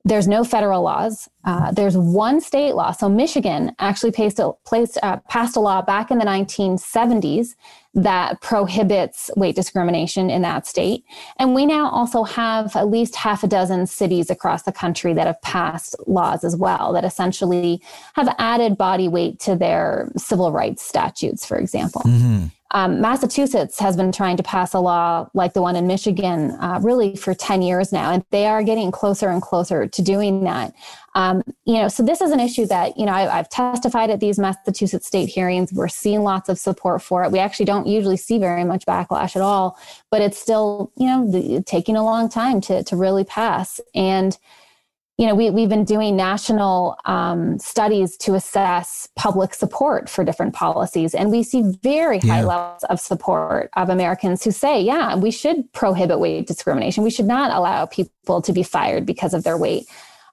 Speaker 2: there's no federal laws. Uh, there's one state law. So Michigan actually placed a, placed, uh, passed a law back in the 1970s that prohibits weight discrimination in that state. And we now also have at least half a dozen cities across the country that have passed laws as well that essentially have added body weight to their civil rights statutes, for example. Mm-hmm. Um, Massachusetts has been trying to pass a law like the one in Michigan uh, really for 10 years now, and they are getting closer and closer to doing that. Um, you know, so this is an issue that, you know, I, have testified at these Massachusetts state hearings. We're seeing lots of support for it. We actually don't usually see very much backlash at all, but it's still, you know, the, taking a long time to, to really pass. And, you know, we, we've been doing national um, studies to assess public support for different policies. And we see very high yeah. levels of support of Americans who say, yeah, we should prohibit weight discrimination. We should not allow people to be fired because of their weight.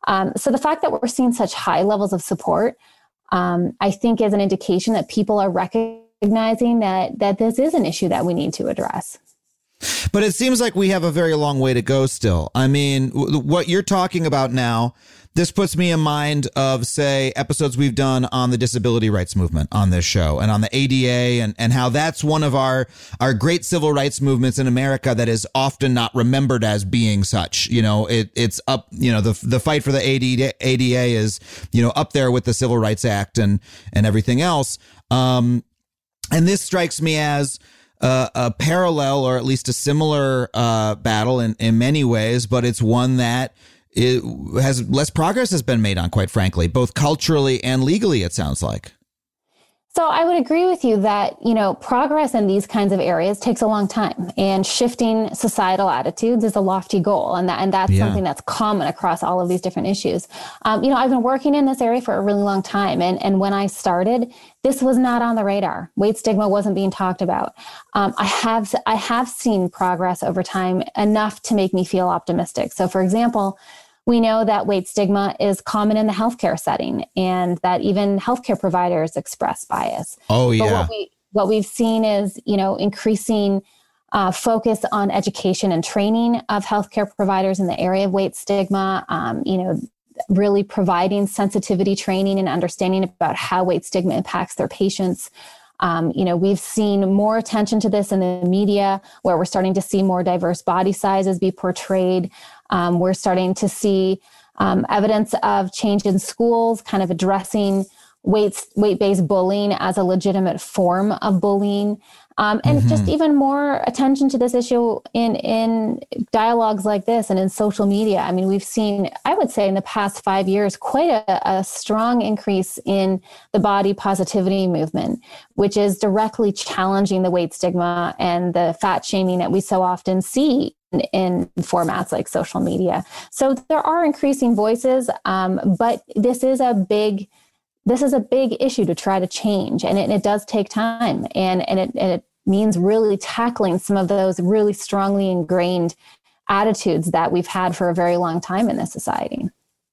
Speaker 2: Um, so the fact that we're seeing such high levels of support, um, I think is an indication that people are recognizing that, that this is an issue that we need to address.
Speaker 1: But it seems like we have a very long way to go still. I mean, what you're talking about now, this puts me in mind of, say, episodes we've done on the disability rights movement on this show and on the ADA and, and how that's one of our, our great civil rights movements in America that is often not remembered as being such. You know, it, it's up, you know, the, the fight for the ADA, ADA is, you know, up there with the Civil Rights Act and, and everything else. Um, and this strikes me as, uh, a parallel or at least a similar uh, battle in, in many ways, but it's one that it has less progress has been made on, quite frankly, both culturally and legally, it sounds like.
Speaker 2: So I would agree with you that, you know, progress in these kinds of areas takes a long time and shifting societal attitudes is a lofty goal. And that, and that's yeah. something that's common across all of these different issues. Um, you know, I've been working in this area for a really long time. And, and when I started, this was not on the radar. Weight stigma wasn't being talked about. Um, I have, I have seen progress over time enough to make me feel optimistic. So for example, we know that weight stigma is common in the healthcare setting and that even healthcare providers express bias.
Speaker 1: Oh, yeah. But
Speaker 2: what, we, what we've seen is, you know, increasing uh, focus on education and training of healthcare providers in the area of weight stigma, um, you know, really providing sensitivity training and understanding about how weight stigma impacts their patients. Um, you know, we've seen more attention to this in the media where we're starting to see more diverse body sizes be portrayed. Um, we're starting to see um, evidence of change in schools, kind of addressing weight weight based bullying as a legitimate form of bullying. Um, and mm-hmm. just even more attention to this issue in in dialogues like this and in social media. I mean, we've seen, I would say, in the past five years, quite a, a strong increase in the body positivity movement, which is directly challenging the weight stigma and the fat shaming that we so often see in formats like social media. So there are increasing voices, um, but this is a big this is a big issue to try to change and it, it does take time and, and, it, and it means really tackling some of those really strongly ingrained attitudes that we've had for a very long time in this society.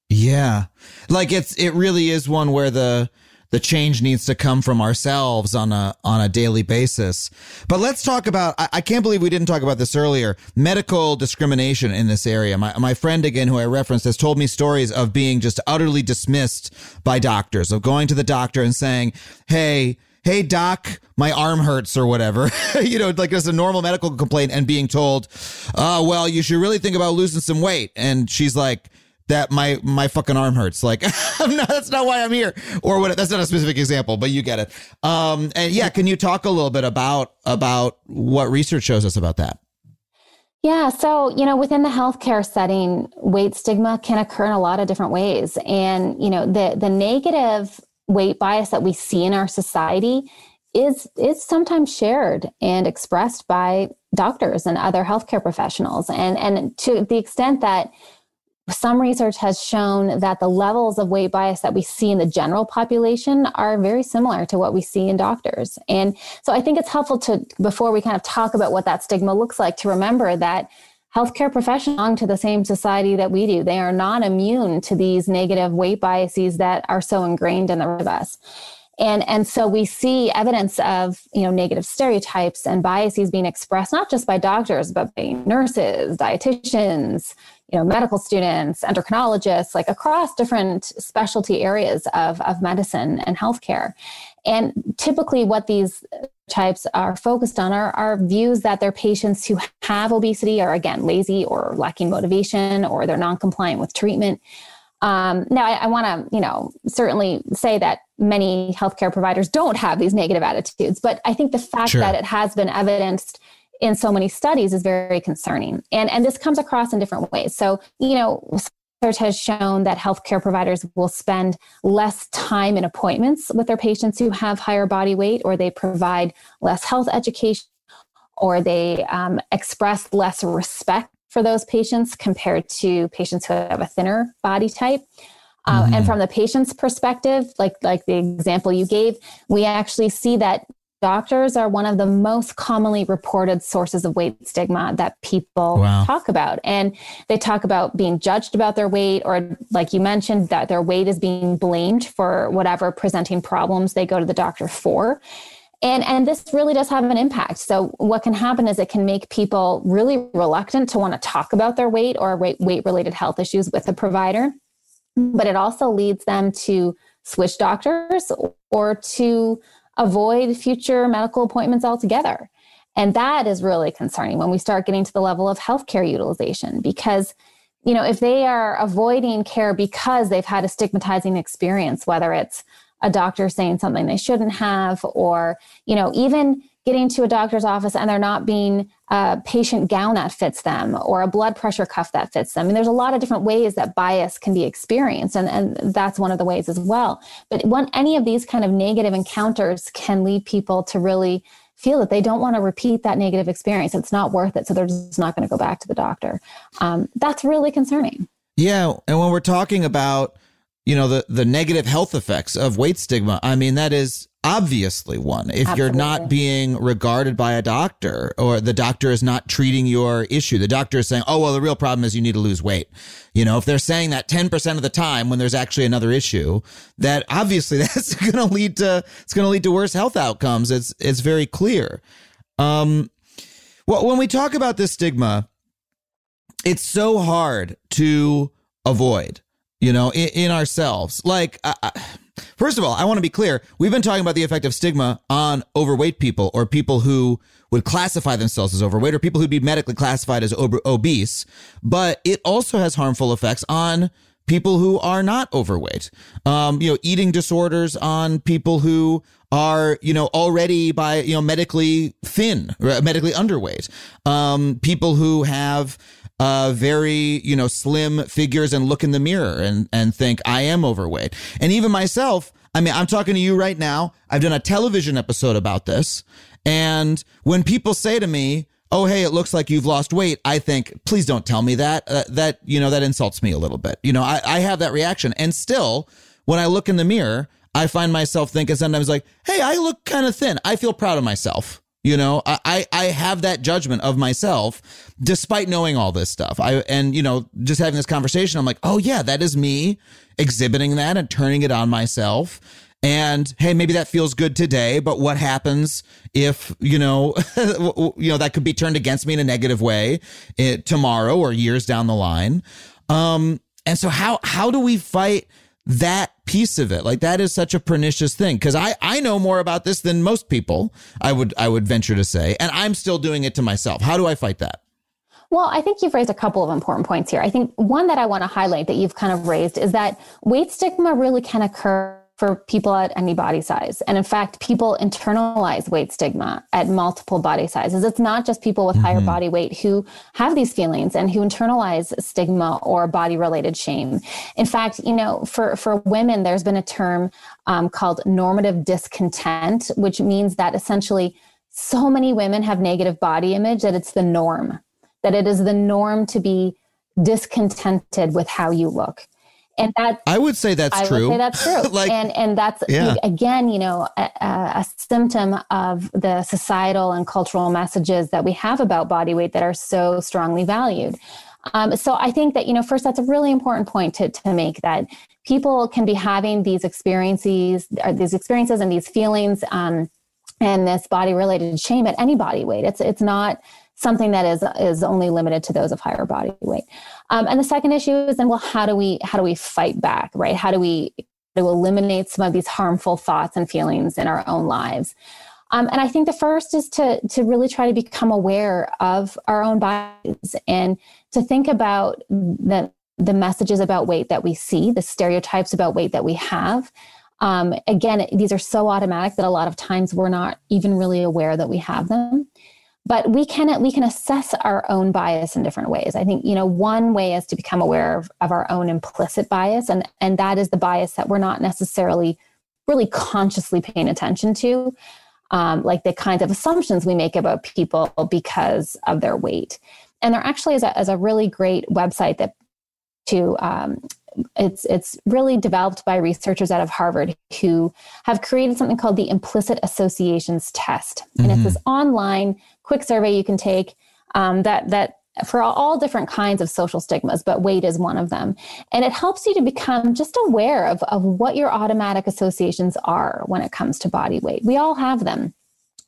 Speaker 1: Yeah. Like it's it really is one where the the change needs to come from ourselves on a on a daily basis. But let's talk about I, I, can't believe we didn't talk about this earlier. Medical discrimination in this area. My my friend again who I referenced has told me stories of being just utterly dismissed by doctors, of going to the doctor and saying, Hey, hey doc my arm hurts or whatever you know like it's a normal medical complaint and being told oh well you should really think about losing some weight and she's like that my my fucking arm hurts. Like not, that's not why I'm here, or what? That's not a specific example, but you get it. Um, and yeah, can you talk a little bit about about what research shows us about that?
Speaker 2: Yeah, so you know, within the healthcare setting, weight stigma can occur in a lot of different ways, and you know, the the negative weight bias that we see in our society is is sometimes shared and expressed by doctors and other healthcare professionals, and and to the extent that some research has shown that the levels of weight bias that we see in the general population are very similar to what we see in doctors. And so I think it's helpful to, before we kind of talk about what that stigma looks like, to remember that healthcare professionals belong to the same society that we do. They are not immune to these negative weight biases that are so ingrained in the rest of us. And, and so we see evidence of you know negative stereotypes and biases being expressed not just by doctors but by nurses dietitians you know medical students endocrinologists like across different specialty areas of, of medicine and healthcare and typically what these types are focused on are, are views that their patients who have obesity are again lazy or lacking motivation or they're non-compliant with treatment um, now i, I want to you know certainly say that many healthcare providers don't have these negative attitudes but i think the fact sure. that it has been evidenced in so many studies is very concerning. And, and this comes across in different ways. So, you know, research has shown that healthcare providers will spend less time in appointments with their patients who have higher body weight, or they provide less health education, or they um, express less respect for those patients compared to patients who have a thinner body type. Um, mm-hmm. And from the patient's perspective, like like the example you gave, we actually see that doctors are one of the most commonly reported sources of weight stigma that people wow. talk about. And they talk about being judged about their weight, or like you mentioned, that their weight is being blamed for whatever presenting problems they go to the doctor for. And, and this really does have an impact. So, what can happen is it can make people really reluctant to want to talk about their weight or weight related health issues with a provider. But it also leads them to switch doctors or to avoid future medical appointments altogether. And that is really concerning when we start getting to the level of healthcare utilization because you know, if they are avoiding care because they've had a stigmatizing experience, whether it's a doctor saying something they shouldn't have, or, you know, even getting to a doctor's office and they're not being a patient gown that fits them or a blood pressure cuff that fits them. And there's a lot of different ways that bias can be experienced, and, and that's one of the ways as well. But when any of these kind of negative encounters can lead people to really feel that they don't want to repeat that negative experience. It's not worth it. So they're just not going to go back to the doctor. Um, that's really concerning.
Speaker 1: Yeah. And when we're talking about, you know, the, the negative health effects of weight stigma, I mean, that is obviously one. If Absolutely. you're not being regarded by a doctor or the doctor is not treating your issue, the doctor is saying, oh, well, the real problem is you need to lose weight. You know, if they're saying that 10% of the time when there's actually another issue, that obviously that's going to lead to, it's going to lead to worse health outcomes. It's, it's very clear. Um, well, when we talk about this stigma, it's so hard to avoid, you know, in, in ourselves. Like, I, First of all, I want to be clear. We've been talking about the effect of stigma on overweight people or people who would classify themselves as overweight or people who'd be medically classified as ob- obese, but it also has harmful effects on people who are not overweight. Um, you know, eating disorders on people who are, you know, already by, you know, medically thin, medically underweight. Um, people who have, uh, very, you know, slim figures and look in the mirror and, and think I am overweight. And even myself, I mean, I'm talking to you right now. I've done a television episode about this. And when people say to me, oh hey it looks like you've lost weight i think please don't tell me that uh, that you know that insults me a little bit you know I, I have that reaction and still when i look in the mirror i find myself thinking sometimes like hey i look kind of thin i feel proud of myself you know I, I have that judgment of myself despite knowing all this stuff. I and you know just having this conversation i'm like oh yeah that is me exhibiting that and turning it on myself. And hey maybe that feels good today but what happens if you know you know that could be turned against me in a negative way eh, tomorrow or years down the line? Um and so how how do we fight that piece of it. Like that is such a pernicious thing. Because i i know more about this than most people i would i would venture to say and i'm still doing it to myself. How do i fight that?
Speaker 2: Well, I think you've raised a couple of important points here. I think one that I want to highlight that you've kind of raised is that weight stigma really can occur for people at any body size. And in fact, people internalize weight stigma at multiple body sizes. It's not just people with mm-hmm. higher body weight who have these feelings and who internalize stigma or body related shame. In fact, you know, for, for women, there's been a term um, called normative discontent, which means that essentially so many women have negative body image that it's the norm, that it is the norm to be discontented with how you look and that
Speaker 1: I would say that's
Speaker 2: I
Speaker 1: true.
Speaker 2: Would say that's true. like, and and that's yeah. again, you know, a, a, symptom of the societal and cultural messages that we have about body weight that are so strongly valued. Um, so I think that you know, first, that's a really important point to to make that people can be having these experiences, or these experiences, and these feelings, um, and this body related shame at any body weight. It's it's not something that is is only limited to those of higher body weight. Um, and the second issue is then, well, how do we how do we fight back, right? How do we to eliminate some of these harmful thoughts and feelings in our own lives? Um, and I think the first is to to really try to become aware of our own bodies and to think about the the messages about weight that we see, the stereotypes about weight that we have. Um, again, these are so automatic that a lot of times we're not even really aware that we have them but we can we can assess our own bias in different ways. I think you know one way is to become aware of, of our own implicit bias and and that is the bias that we're not necessarily really consciously paying attention to um, like the kinds of assumptions we make about people because of their weight. And there actually is a, is a really great website that to um, it's it's really developed by researchers out of Harvard who have created something called the implicit associations test, and mm-hmm. it's this online quick survey you can take um, that that for all different kinds of social stigmas, but weight is one of them. And it helps you to become just aware of, of what your automatic associations are when it comes to body weight. We all have them.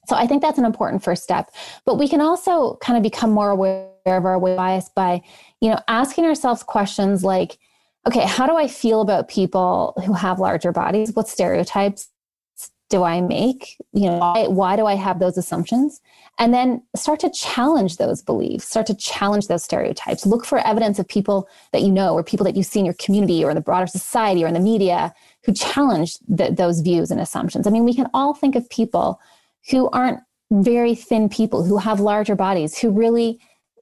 Speaker 2: So I think that's an important first step. But we can also kind of become more aware of our weight bias by, you know, asking ourselves questions like, okay, how do I feel about people who have larger bodies? What stereotypes do I make? You know, why, why do I have those assumptions? And then start to challenge those beliefs, start to challenge those stereotypes. Look for evidence of people that you know or people that you see in your community or in the broader society or in the media who challenge the, those views and assumptions. I mean, we can all think of people who aren't very thin people, who have larger bodies, who really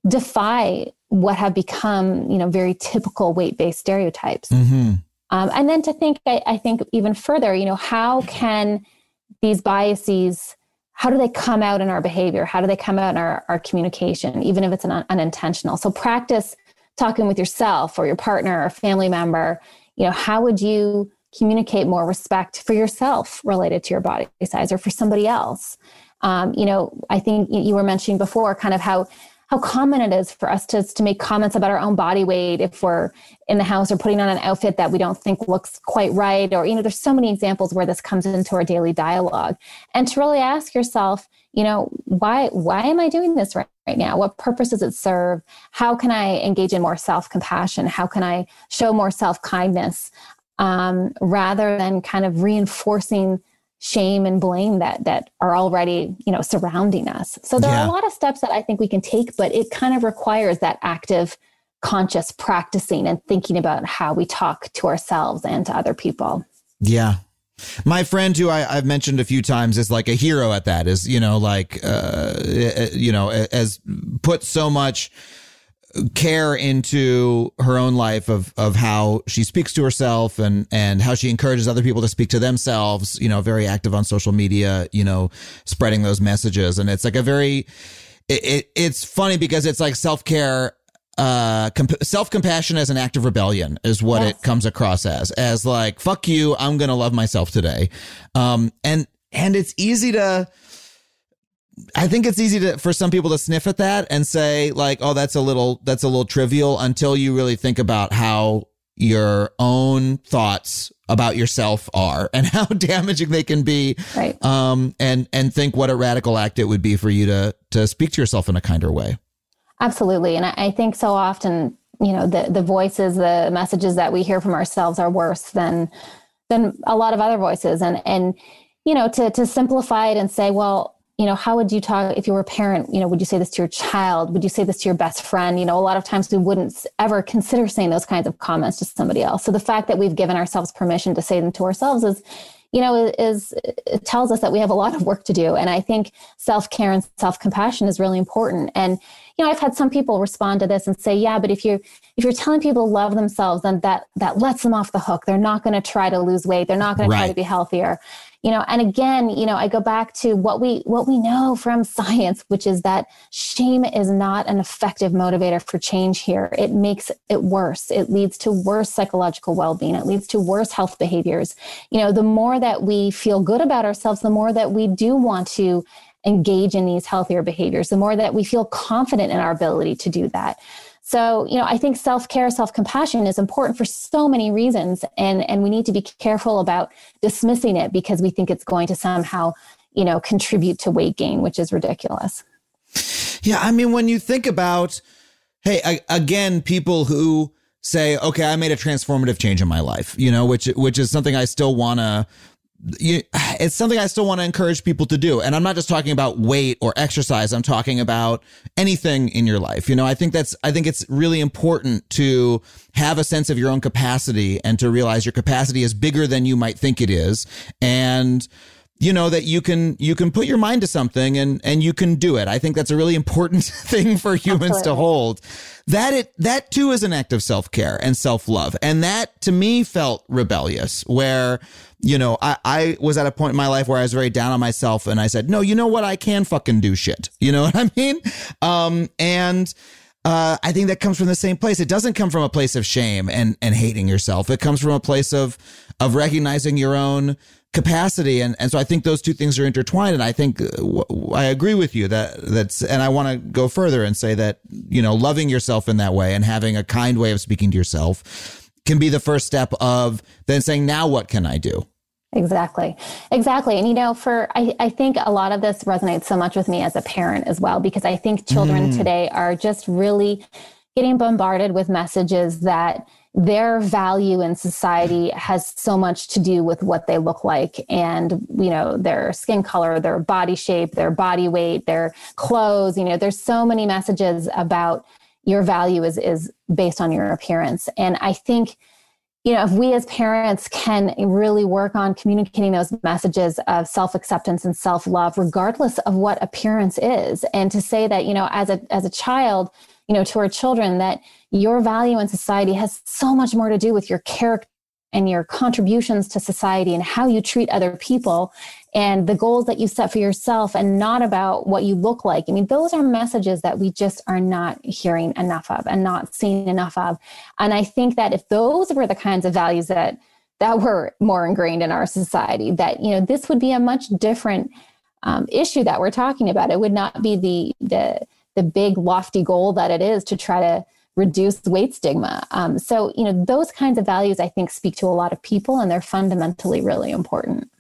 Speaker 2: defy what have become, you know, very typical weight-based stereotypes. Mm-hmm. Um, and then to think, I, I think even further, you know, how can these biases how do they come out in our behavior? How do they come out in our, our communication even if it's an un- unintentional? So practice talking with yourself or your partner or family member. You know how would you communicate more respect for yourself related to your body size or for somebody else? Um, you know i think you were mentioning before kind of how how common it is for us to, to make comments about our own body weight if we're in the house or putting on an outfit that we don't think looks quite right or you know there's so many examples where this comes into our daily dialogue. And to really ask yourself you know why why am i doing this right, right now? What purpose does it serve? How can i engage in more self-compassion? How can i show more self-kindness? Um, rather than kind of reinforcing shame and blame that that are already you know surrounding us so there yeah. are a lot of steps that i think we can take but it kind of requires that active conscious practicing and thinking about how we talk to ourselves and to other people.
Speaker 1: Yeah. My friend, who I, have mentioned a few times, is like a hero at that. Is you know like uh, you know has put so much care into her own life of of how she speaks to herself and and how she encourages other people to speak to themselves. You know, very active on social media. You know, spreading those messages, and it's like a very it, it it's funny because it's like self care uh comp- self-compassion as an act of rebellion is what yes. it comes across as as like fuck you i'm gonna love myself today um and and it's easy to I think it's easy to for some people to sniff at that and say like, oh, that's a little that's a little trivial until you really think about how your own thoughts about yourself are and how damaging they can be.
Speaker 2: Right.
Speaker 1: Um and and think what a radical act it would be for you to to speak to yourself in a kinder way.
Speaker 2: Absolutely. And I, I think so often, you know, the the voices, the messages that we hear from ourselves are worse than than a lot of other voices. And and you know, to to simplify it and say, well, you know, how would you talk if you were a parent? You know, would you say this to your child? Would you say this to your best friend? You know, a lot of times we wouldn't ever consider saying those kinds of comments to somebody else. So the fact that we've given ourselves permission to say them to ourselves is, you know, is it tells us that we have a lot of work to do. And I think self care and self compassion is really important. And you know, I've had some people respond to this and say, yeah, but if you're if you're telling people to love themselves, then that that lets them off the hook. They're not going to try to lose weight. They're not going right. to try to be healthier you know and again you know i go back to what we what we know from science which is that shame is not an effective motivator for change here. It makes it worse. It leads to worse psychological well-being. It leads to worse health behaviors. You know the more that we feel good about ourselves the more that we do want to engage in these healthier behaviors the more that we feel confident in our ability to do that so, you know, I think self-care, self-compassion is important for so many reasons and and we need to be careful about dismissing it because we think it's going to somehow, you know, contribute to weight gain, which is ridiculous.
Speaker 1: Yeah, I mean when you think about hey, I, again, people who say, "Okay, I made a transformative change in my life," you know, which which is something I still want to you, it's something I still want to encourage people to do. And I'm not just talking about weight or exercise. I'm talking about anything in your life. You know, I think that's, I think it's really important to have a sense of your own capacity and to realize your capacity is bigger than you might think it is. And, you know that you can you can put your mind to something and and you can do it. I think that's a really important thing for humans Absolutely. to hold. That it that too is an act of self-care and self-love. And that to me felt rebellious where you know, I, I was at a point in my life where I was very down on myself and I said, no, you know what? I can fucking do shit. You know what I mean? Um, and, uh, I think that comes from the same place. It doesn't come from a place of shame and, and hating yourself. It comes from a place of, of recognizing your own capacity. And, and so I think those two things are intertwined. And I think uh, I agree with you that that's, and I want to go further and say that, you know, loving yourself in that way and having a kind way of speaking to yourself can be the first step of then saying, now what can I do?
Speaker 2: Exactly. Exactly. And you know, for I, I think a lot of this resonates so much with me as a parent as well, because I think children mm. today are just really getting bombarded with messages that their value in society has so much to do with what they look like and you know their skin color their body shape their body weight their clothes. You know there's so many messages about your value is is based on your appearance. And i think you know, if we as parents can really work on communicating those messages of self acceptance and self love, regardless of what appearance is, and to say that, you know, as a, as a child, you know, to our children, that your value in society has so much more to do with your character and your contributions to society and how you treat other people and the goals that you set for yourself and not about what you look like. I mean, those are messages that we just are not hearing enough of and not seeing enough of. And I think that if those were the kinds of values that that were more ingrained in our society, that you know, this would be a much different um, issue that we're talking about. It would not be the the the big lofty goal that it is to try to reduce weight stigma. Um, so, you know, those kinds of values I think speak to a lot of people and they're fundamentally really important.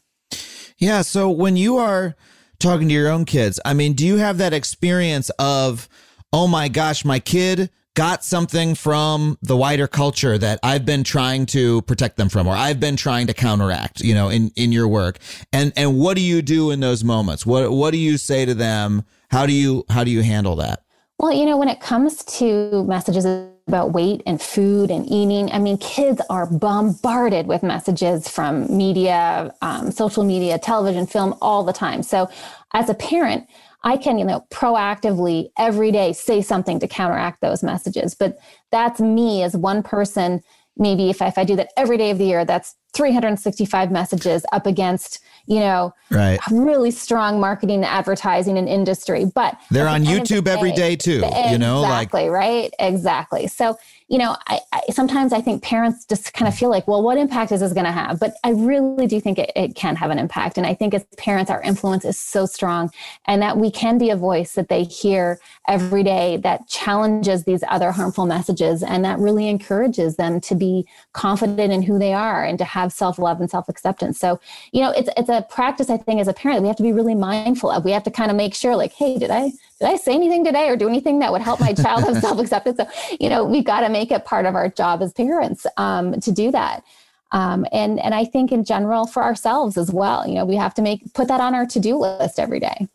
Speaker 1: Yeah. So when you are talking to your own kids, I mean, do you have that experience of, oh my gosh, my kid got something from the wider culture that I've been trying to protect them from or I've been trying to counteract, you know, in, in your work. And and what do you do in those moments? What what do you say to them? How do you how do you handle that?
Speaker 2: Well, you know, when it comes to messages about weight and food and eating, I mean, kids are bombarded with messages from media, um, social media, television, film all the time. So, as a parent, I can, you know, proactively every day say something to counteract those messages. But that's me as one person. Maybe if I, if I do that every day of the year, that's 365 messages up against you know
Speaker 1: right.
Speaker 2: really strong marketing advertising and industry but
Speaker 1: they're on youtube
Speaker 2: the
Speaker 1: every day too
Speaker 2: exactly,
Speaker 1: you know
Speaker 2: like right exactly so you know I, I, sometimes i think parents just kind of feel like well what impact is this going to have but i really do think it, it can have an impact and i think as parents our influence is so strong and that we can be a voice that they hear every day that challenges these other harmful messages and that really encourages them to be confident in who they are and to have have self love and self acceptance. So, you know, it's it's a practice I think as a parent we have to be really mindful of. We have to kind of make sure, like, hey, did I did I say anything today or do anything that would help my child have self acceptance? So, you know, we've got to make it part of our job as parents um, to do that. Um, and and I think in general for ourselves as well, you know, we have to make put that on our to do list every day.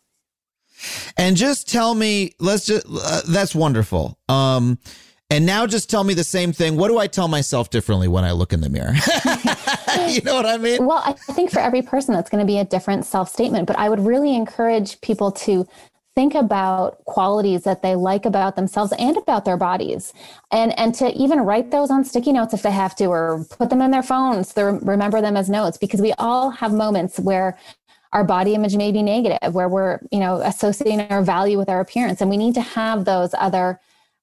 Speaker 1: And just tell me, let's just uh, that's wonderful. Um, and now just tell me the same thing. What do I tell myself differently when I look in the mirror? you know what I mean?
Speaker 2: Well, I think for every person, that's going to be a different self statement. But I would really encourage people to think about qualities that they like about themselves and about their bodies and and to even write those on sticky notes if they have to or put them in their phones to remember them as notes because we all have moments where our body image may be negative where we're you know associating our value with our appearance and we need to have those other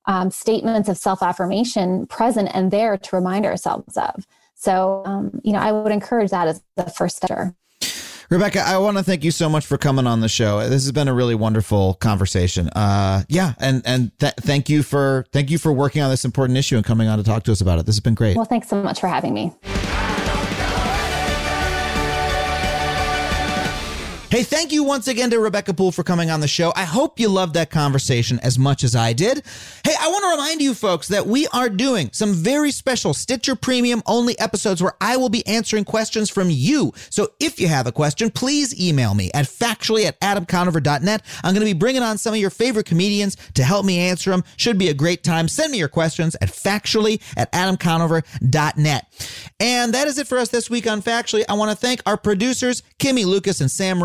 Speaker 2: um, statements of self affirmation present and there to remind ourselves of. So, um, you know, I would encourage that as the first step.
Speaker 1: Rebecca, I want to thank you so much for coming on the show. This has been a really wonderful conversation. Uh, yeah, and and th- thank you for thank you for working on this important issue and coming on to talk to us about it. This has been great.
Speaker 2: Well, thanks so much for having me.
Speaker 1: Hey, thank you once again to Rebecca Puhl for coming on the show. I hope you loved that conversation as much as I did. Hey, I want to remind you folks that we are doing some very special Stitcher Premium only episodes where I will be answering questions from you. So if you have a question, please email me at factually at adamconover.net. I'm going to be bringing on some of your favorite comedians to help me answer them. Should be a great time. Send me your questions at factually at adamconover.net. And that is it for us this week on Factually. I want to thank our producers, Kimmy Lucas and Sam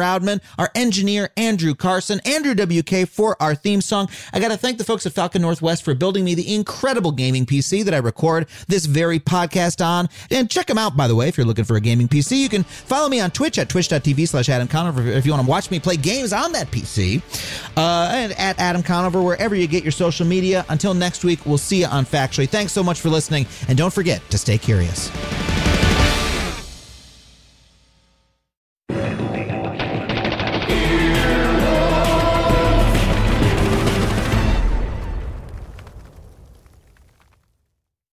Speaker 1: Our engineer, Andrew Carson, Andrew WK for our theme song. I got to thank the folks at Falcon Northwest for building me the incredible gaming PC that I record this very podcast on. And check them out, by the way, if you're looking for a gaming PC. You can follow me on Twitch at twitch.tv slash Adam Conover if you want to watch me play games on that PC. Uh, and at Adam Conover, wherever you get your social media. Until next week, we'll see you on Factually. Thanks so much for listening. And don't forget to stay curious.